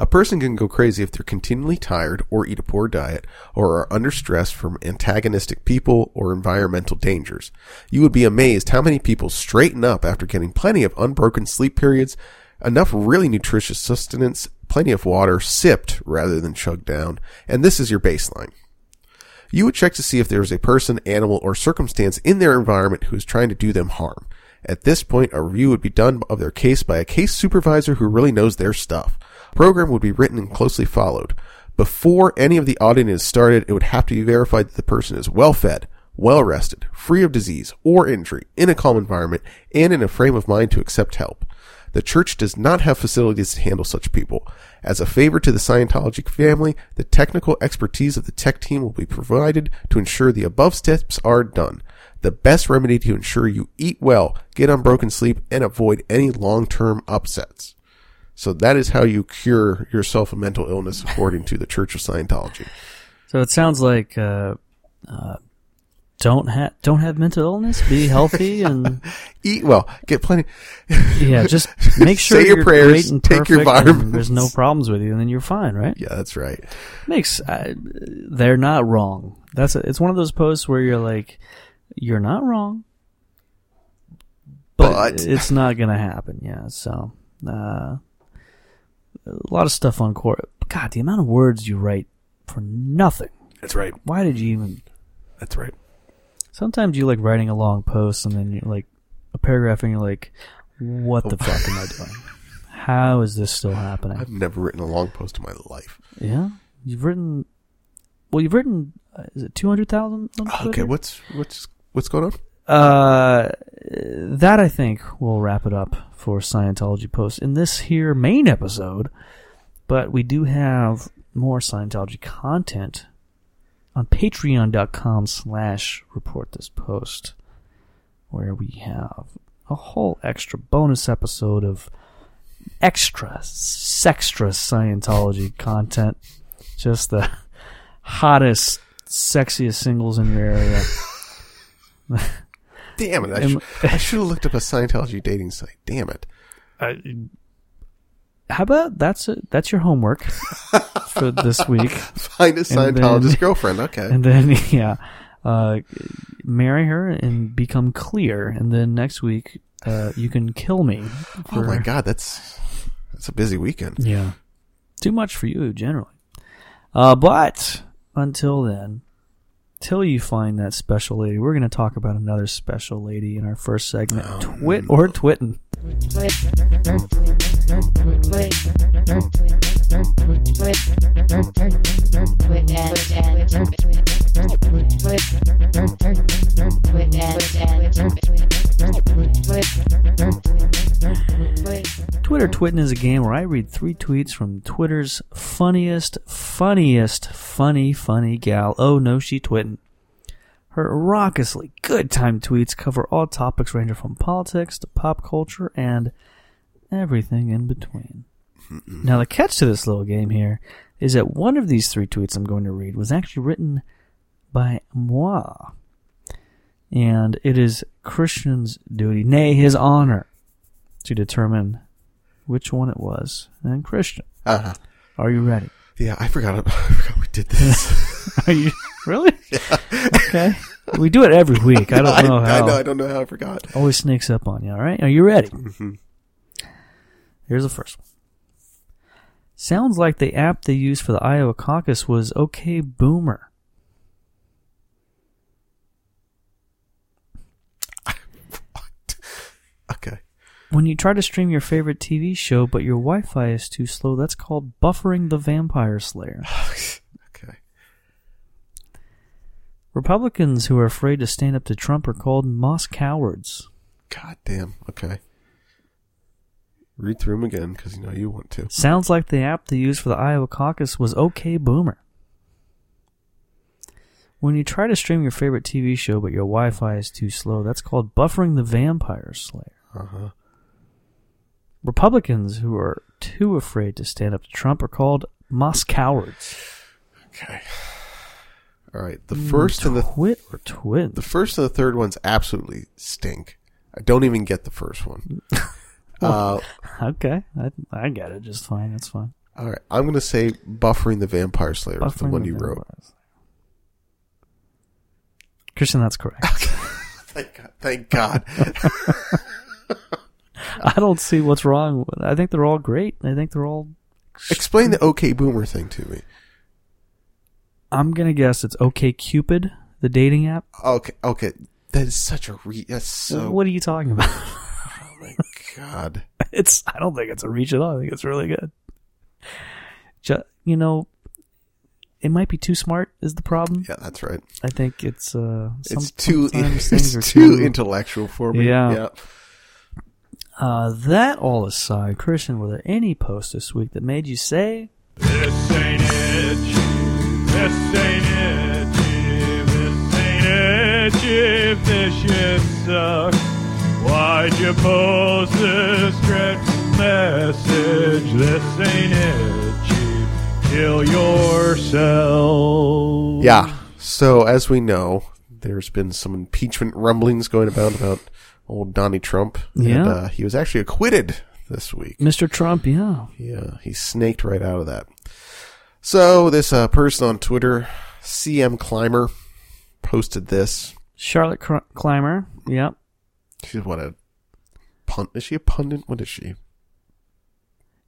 Speaker 2: A person can go crazy if they're continually tired or eat a poor diet or are under stress from antagonistic people or environmental dangers. You would be amazed how many people straighten up after getting plenty of unbroken sleep periods, enough really nutritious sustenance, plenty of water sipped rather than chugged down, and this is your baseline. You would check to see if there is a person, animal, or circumstance in their environment who is trying to do them harm. At this point, a review would be done of their case by a case supervisor who really knows their stuff. Program would be written and closely followed. Before any of the auditing is started, it would have to be verified that the person is well fed, well rested, free of disease or injury, in a calm environment, and in a frame of mind to accept help. The church does not have facilities to handle such people. As a favor to the Scientology family, the technical expertise of the tech team will be provided to ensure the above steps are done. The best remedy to ensure you eat well, get unbroken sleep, and avoid any long-term upsets. So that is how you cure yourself of mental illness according to the Church of Scientology.
Speaker 1: so it sounds like uh, uh, don't have don't have mental illness. Be healthy and
Speaker 2: Eat well, get plenty.
Speaker 1: yeah, just make sure
Speaker 2: Say your
Speaker 1: you're
Speaker 2: prayers,
Speaker 1: great and
Speaker 2: take your vitamins.
Speaker 1: There's no problems with you, and then you're fine, right?
Speaker 2: Yeah, that's right.
Speaker 1: Makes uh, they're not wrong. That's a, it's one of those posts where you're like, you're not wrong, but,
Speaker 2: But-
Speaker 1: it's not gonna happen. Yeah, so uh, a lot of stuff on Quora. God, the amount of words you write for nothing.
Speaker 2: That's right.
Speaker 1: Why did you even?
Speaker 2: That's right.
Speaker 1: Sometimes you like writing a long post and then you're like a paragraph and you're like, what the fuck am I doing? How is this still happening?
Speaker 2: I've never written a long post in my life.
Speaker 1: Yeah, you've written. Well, you've written. Uh, is it two hundred thousand?
Speaker 2: Okay, what's what's what's going on?
Speaker 1: Uh, that I think will wrap it up for Scientology posts in this here main episode. But we do have more Scientology content on patreon.com slash report this post where we have a whole extra bonus episode of extra sextra Scientology content. Just the hottest, sexiest singles in your area.
Speaker 2: Damn it! I,
Speaker 1: Am-
Speaker 2: sh- I should have looked up a Scientology dating site. Damn it!
Speaker 1: Uh, how about that's it? That's your homework for this week,
Speaker 2: Find a Scientologist
Speaker 1: then-
Speaker 2: girlfriend. Okay.
Speaker 1: and then yeah, uh, marry her and become clear, and then next week uh, you can kill me.
Speaker 2: oh my God, that's that's a busy weekend.
Speaker 1: Yeah, too much for you generally. Uh, but until then, till you find that special lady, we're going to talk about another special lady in our first segment,
Speaker 2: Oh,
Speaker 1: twit or twitten. Twitter Twitten is a game where I read three tweets from Twitter's funniest, funniest, funny, funny gal. Oh no, she twitten. Her raucously good time tweets cover all topics ranging from politics to pop culture and everything in between. Now the catch to this little game here is that one of these three tweets I'm going to read was actually written by moi. and it is Christian's duty, nay, his honor, to determine which one it was. And Christian,
Speaker 2: Uh-huh.
Speaker 1: are you ready?
Speaker 2: Yeah, I forgot. I forgot we did this.
Speaker 1: Are you really? Okay. We do it every week. I don't know
Speaker 2: I,
Speaker 1: how.
Speaker 2: I know. I don't know how I forgot.
Speaker 1: Always sneaks up on you. All right. Are you ready?
Speaker 2: Mhm.
Speaker 1: Here's the first one. Sounds like the app they used for the Iowa caucus was OK Boomer.
Speaker 2: Okay.
Speaker 1: When you try to stream your favorite TV show but your Wi-Fi is too slow, that's called buffering the Vampire Slayer.
Speaker 2: Okay.
Speaker 1: Republicans who are afraid to stand up to Trump are called moss cowards.
Speaker 2: God damn. Okay. Read through them again because you know you want to.
Speaker 1: Sounds like the app they used for the Iowa caucus was OK Boomer. When you try to stream your favorite TV show but your Wi Fi is too slow, that's called buffering the Vampire Slayer.
Speaker 2: Uh huh.
Speaker 1: Republicans who are too afraid to stand up to Trump are called moss cowards.
Speaker 2: Okay. All right. The first and the
Speaker 1: Twit or twin?
Speaker 2: the first and the third ones absolutely stink. I don't even get the first one. uh,
Speaker 1: Okay, I, I get it just fine. That's fine.
Speaker 2: all right. I'm gonna say buffering the Vampire Slayer is the one
Speaker 1: the
Speaker 2: you wrote.
Speaker 1: Slayer. Christian, that's correct.
Speaker 2: Thank God. Thank God.
Speaker 1: I don't see what's wrong. with I think they're all great. I think they're all.
Speaker 2: Explain the OK Boomer thing to me.
Speaker 1: I'm gonna guess it's OK Cupid, the dating app.
Speaker 2: Okay. Okay. That is such a re. That's so.
Speaker 1: what are you talking about?
Speaker 2: Oh my God.
Speaker 1: it's. I don't think it's a reach at all. I think it's really good. Ju- you know, it might be too smart. Is the problem?
Speaker 2: Yeah, that's right.
Speaker 1: I think it's. uh
Speaker 2: It's too. It's
Speaker 1: are
Speaker 2: too intellectual for me.
Speaker 1: Yeah.
Speaker 2: yeah.
Speaker 1: Uh, that all aside, Christian, were there any posts this week that made you say,
Speaker 3: This ain't it. This ain't it. This ain't it. If this shit sucks, why'd you post this dreadful message? This ain't it. Chief. Kill yourself.
Speaker 2: Yeah. So as we know, there's been some impeachment rumblings going about about old Donnie Trump.
Speaker 1: Yeah.
Speaker 2: And, uh, he was actually acquitted this week.
Speaker 1: Mr. Trump? Yeah.
Speaker 2: Yeah, he snaked right out of that. So this uh, person on Twitter, CM Clymer, posted this.
Speaker 1: Charlotte Cr- Clymer. Yep.
Speaker 2: She's what a punt. Is she a pundit? What is she?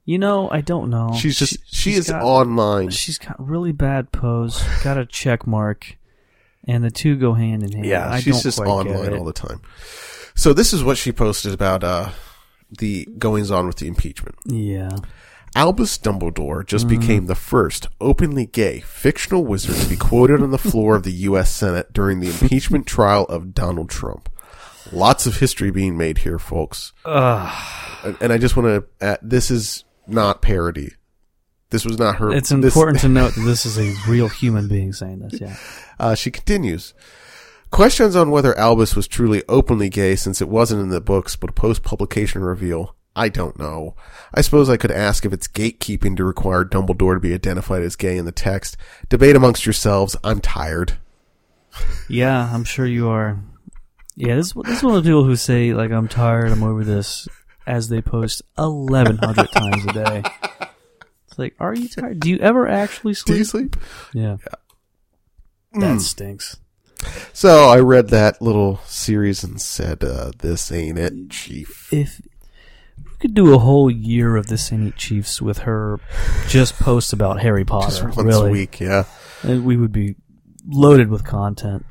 Speaker 1: You know, I don't know.
Speaker 2: she's just she,
Speaker 1: she's
Speaker 2: is
Speaker 1: got-
Speaker 2: online.
Speaker 1: She's got really bad pose, got a check mark, and the two go hand in hand.
Speaker 2: Yeah,
Speaker 1: I
Speaker 2: she's just online all the time. So this is what she posted about uh, the goings on with the impeachment.
Speaker 1: Yeah.
Speaker 2: Albus Dumbledore just
Speaker 1: Mm.
Speaker 2: became the first openly gay fictional wizard to be quoted on the floor of the U.S. Senate during the impeachment trial of Donald Trump. Lots of history being made here, folks. And, and I just want to add, this is not parody. This was not her.
Speaker 1: It's
Speaker 2: this-
Speaker 1: important to note that this is a real human being saying this. Yeah.
Speaker 2: Uh, she continues. Questions on whether Albus was truly openly gay since it wasn't in the books, but a post-publication reveal. I don't know. I suppose I could ask if it's gatekeeping to require Dumbledore to be identified as gay in the text. Debate amongst yourselves. I'm tired.
Speaker 1: Yeah, I'm sure you are. Yeah, this, this is one of the people who say, like, I'm tired, I'm over this, as they post 1,100 times a day. It's like, are you tired? Do you ever actually sleep?
Speaker 2: Do you sleep?
Speaker 1: Yeah. Hmm. That stinks.
Speaker 2: So I read that little series and said, uh, this ain't it, chief.
Speaker 1: If we could do a whole year of the Saint Chiefs with her just posts about Harry Potter,
Speaker 2: Just once
Speaker 1: really,
Speaker 2: a week, yeah.
Speaker 1: and we would be loaded with content.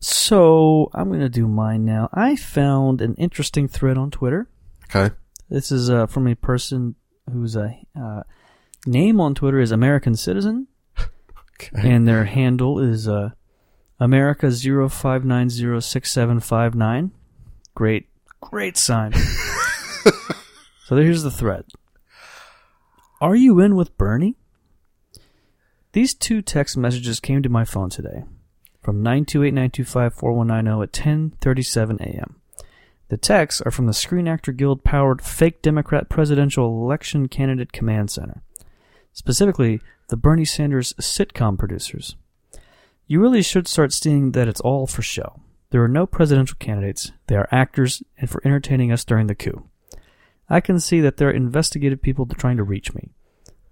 Speaker 1: So I'm going to do mine now. I found an interesting thread on Twitter.
Speaker 2: Okay.
Speaker 1: This is uh, from a person whose uh, uh, name on Twitter is American Citizen. And their handle is uh, America zero five nine zero six seven five nine. Great, great sign. so here's the thread. Are you in with Bernie? These two text messages came to my phone today from 928-925-4190 at 10:37 a.m. The texts are from the Screen Actor Guild powered fake Democrat presidential election candidate command center. Specifically, the Bernie Sanders sitcom producers. You really should start seeing that it's all for show. There are no presidential candidates. They are actors and for entertaining us during the coup. I can see that there are investigative people trying to reach me.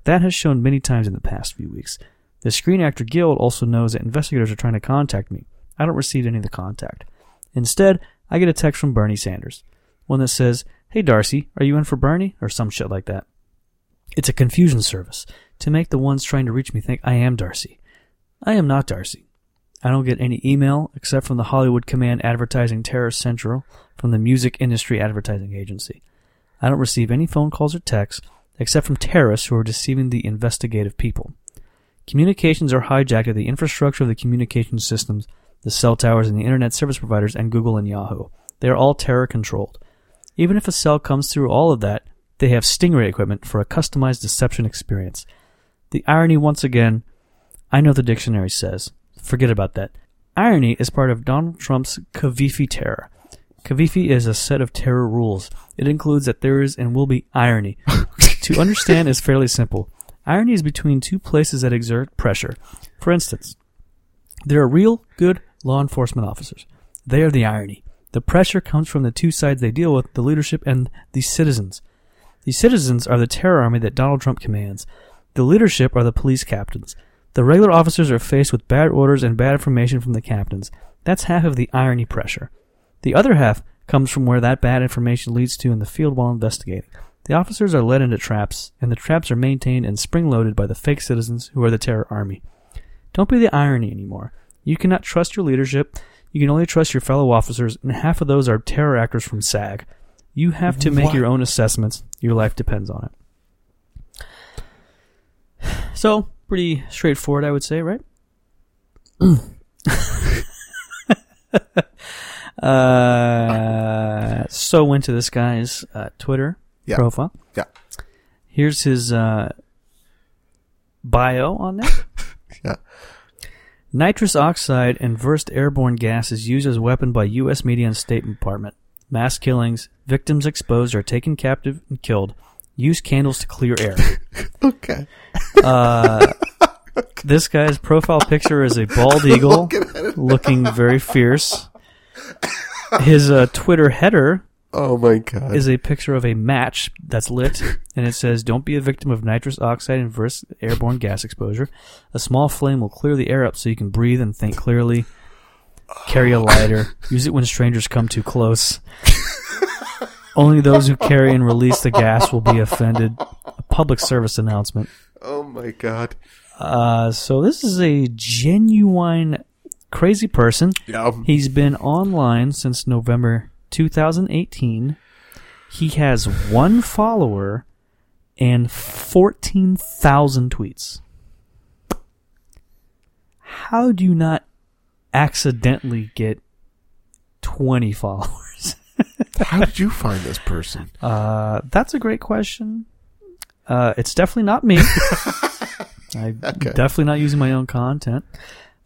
Speaker 1: That has shown many times in the past few weeks. The Screen Actor Guild also knows that investigators are trying to contact me. I don't receive any of the contact. Instead, I get a text from Bernie Sanders. One that says, Hey Darcy, are you in for Bernie? Or some shit like that. It's a confusion service to make the ones trying to reach me think I am Darcy. I am not Darcy. I don't get any email except from the Hollywood Command Advertising Terror Central from the Music Industry Advertising Agency. I don't receive any phone calls or texts except from terrorists who are deceiving the investigative people. Communications are hijacked at the infrastructure of the communication systems, the cell towers and the internet service providers, and Google and Yahoo. They are all terror controlled. Even if a cell comes through all of that, they have Stingray equipment for a customized deception experience. The irony, once again, I know the dictionary says. Forget about that. Irony is part of Donald Trump's covfefe terror. covfefe is a set of terror rules. It includes that there is and will be irony. to understand is fairly simple. Irony is between two places that exert pressure. For instance, there are real, good law enforcement officers. They are the irony. The pressure comes from the two sides they deal with, the leadership and the citizens. The citizens are the terror army that Donald Trump commands. The leadership are the police captains. The regular officers are faced with bad orders and bad information from the captains. That's half of the irony pressure. The other half comes from where that bad information leads to in the field while investigating. The officers are led into traps, and the traps are maintained and spring loaded by the fake citizens who are the terror army. Don't be the irony anymore. You cannot trust your leadership. You can only trust your fellow officers, and half of those are terror actors from SAG. You have to make
Speaker 2: What?
Speaker 1: your own assessments. Your life depends on it. So, pretty straightforward, I would say, right? uh, so went to this guy's uh, Twitter
Speaker 2: Yeah.
Speaker 1: profile.
Speaker 2: Yeah.
Speaker 1: Here's his uh, bio on there.
Speaker 2: Yeah.
Speaker 1: Nitrous oxide and versed airborne gas is used as a weapon by U.S. media and State Department. Mass killings, victims exposed are taken captive and killed. Use candles to clear air.
Speaker 2: Okay.
Speaker 1: Uh, this guy's profile picture is a bald eagle
Speaker 2: Looking at it.
Speaker 1: looking very fierce. His uh, Twitter header
Speaker 2: Oh my god.
Speaker 1: is a picture of a match that's lit, and it says, "Don't be a victim of nitrous oxide and versed airborne gas exposure. A small flame will clear the air up so you can breathe and think clearly. Carry a lighter. Use it when strangers come too close. Only those who carry and release the gas will be offended. A public service announcement."
Speaker 2: oh my god.
Speaker 1: Uh, so this is a genuine crazy person.
Speaker 2: Yeah.
Speaker 1: He's been online since November 2018. He has one follower and 14,000 tweets. How do you not accidentally get 20 followers?
Speaker 2: How did you find this person?
Speaker 1: Uh, that's a great question. Uh, it's definitely not me. I'm
Speaker 2: Okay.
Speaker 1: definitely not using my own content.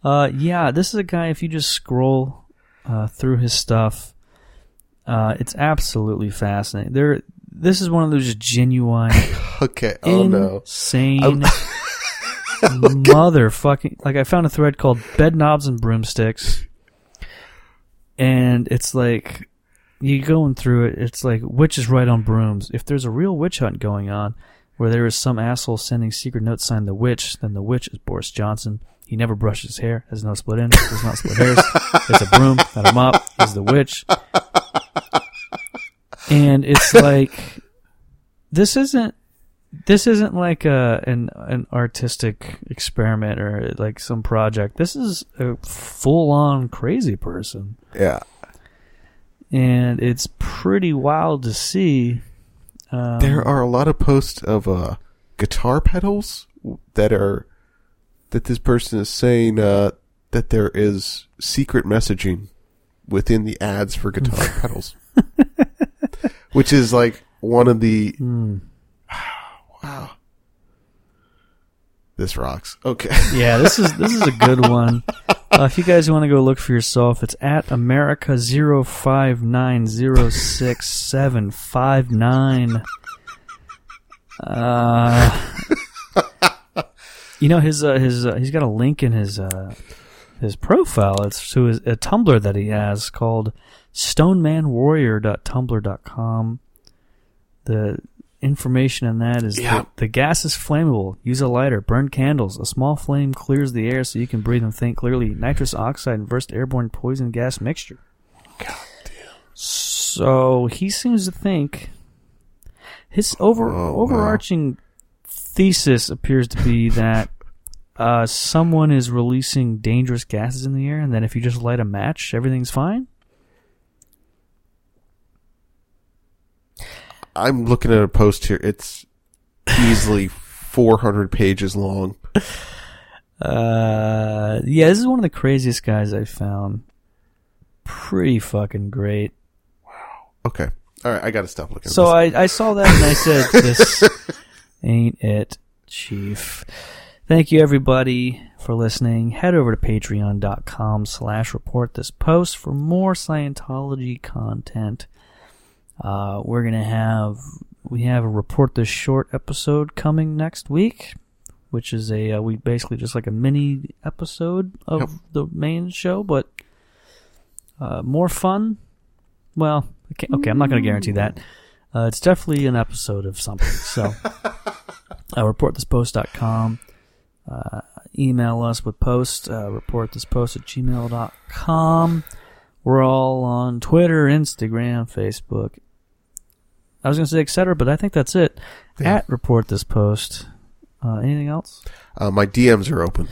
Speaker 1: Uh, yeah, this is a guy. If you just scroll uh, through his stuff, uh, it's absolutely fascinating. There, this is one of those genuine,
Speaker 2: Okay. Oh no.
Speaker 1: motherfucking. Like I found a thread called "Bedknobs and Broomsticks," and it's like you going through it. It's like witches right on brooms. If there's a real witch hunt going on, where there is some asshole sending secret notes signed "the witch," then the witch is Boris Johnson. He never brushes his hair, has no split ends, does not split hairs. It's a broom, not a mop. He's the witch. And it's like this isn't this isn't like a an an artistic experiment or like some project. This is a full on crazy person.
Speaker 2: Yeah.
Speaker 1: And it's pretty wild to see. Um,
Speaker 2: There are a lot of posts of uh, guitar pedals that are that this person is saying uh, that there is secret messaging within the ads for guitar pedals, which is like one of the
Speaker 1: hmm.
Speaker 2: Wow. This rocks. Okay.
Speaker 1: Yeah, this is this is a good one. Uh, if you guys want to go look for yourself, it's at America zero five nine zero six seven five nine. Uh, you know his uh, his uh, he's got a link in his uh, his profile. It's to his, a Tumblr that he has called stonemanwarrior.tumblr.com. The information on that is
Speaker 2: Yeah.
Speaker 1: that the gas is flammable. Use a lighter. Burn candles. A small flame clears the air so you can breathe and think clearly. Nitrous oxide and versed airborne poison gas mixture. God damn. So he seems to think his over
Speaker 2: Oh, wow.
Speaker 1: overarching thesis appears to be that uh, someone is releasing dangerous gases in the air, and then if you just light a match, everything's fine.
Speaker 2: I'm looking at a post here. It's easily 400 pages long.
Speaker 1: Uh, yeah, this is one of the craziest guys I've found. Pretty fucking great. Wow.
Speaker 2: Okay. All right. I got to stop looking.
Speaker 1: So I, I saw that and I said, "This ain't it, Chief." Thank you, everybody, for listening. Head over to patreon.com slash report this post for more Scientology content. Uh, we're gonna have we have a report this short episode coming next week, which is a uh, we basically just like a mini episode of
Speaker 2: Yep.
Speaker 1: the main show, but uh, more fun. Well, okay, okay, I'm not going to guarantee that. Uh, it's definitely an episode of something. So, uh, reportthispost.com. Uh, email us with post, uh, reportthispost at gmail.com. We're all on Twitter, Instagram, Facebook. I was going to say etc., but I think that's it.
Speaker 2: Yeah.
Speaker 1: At report this post. Uh, anything else?
Speaker 2: Uh, my DMs are open.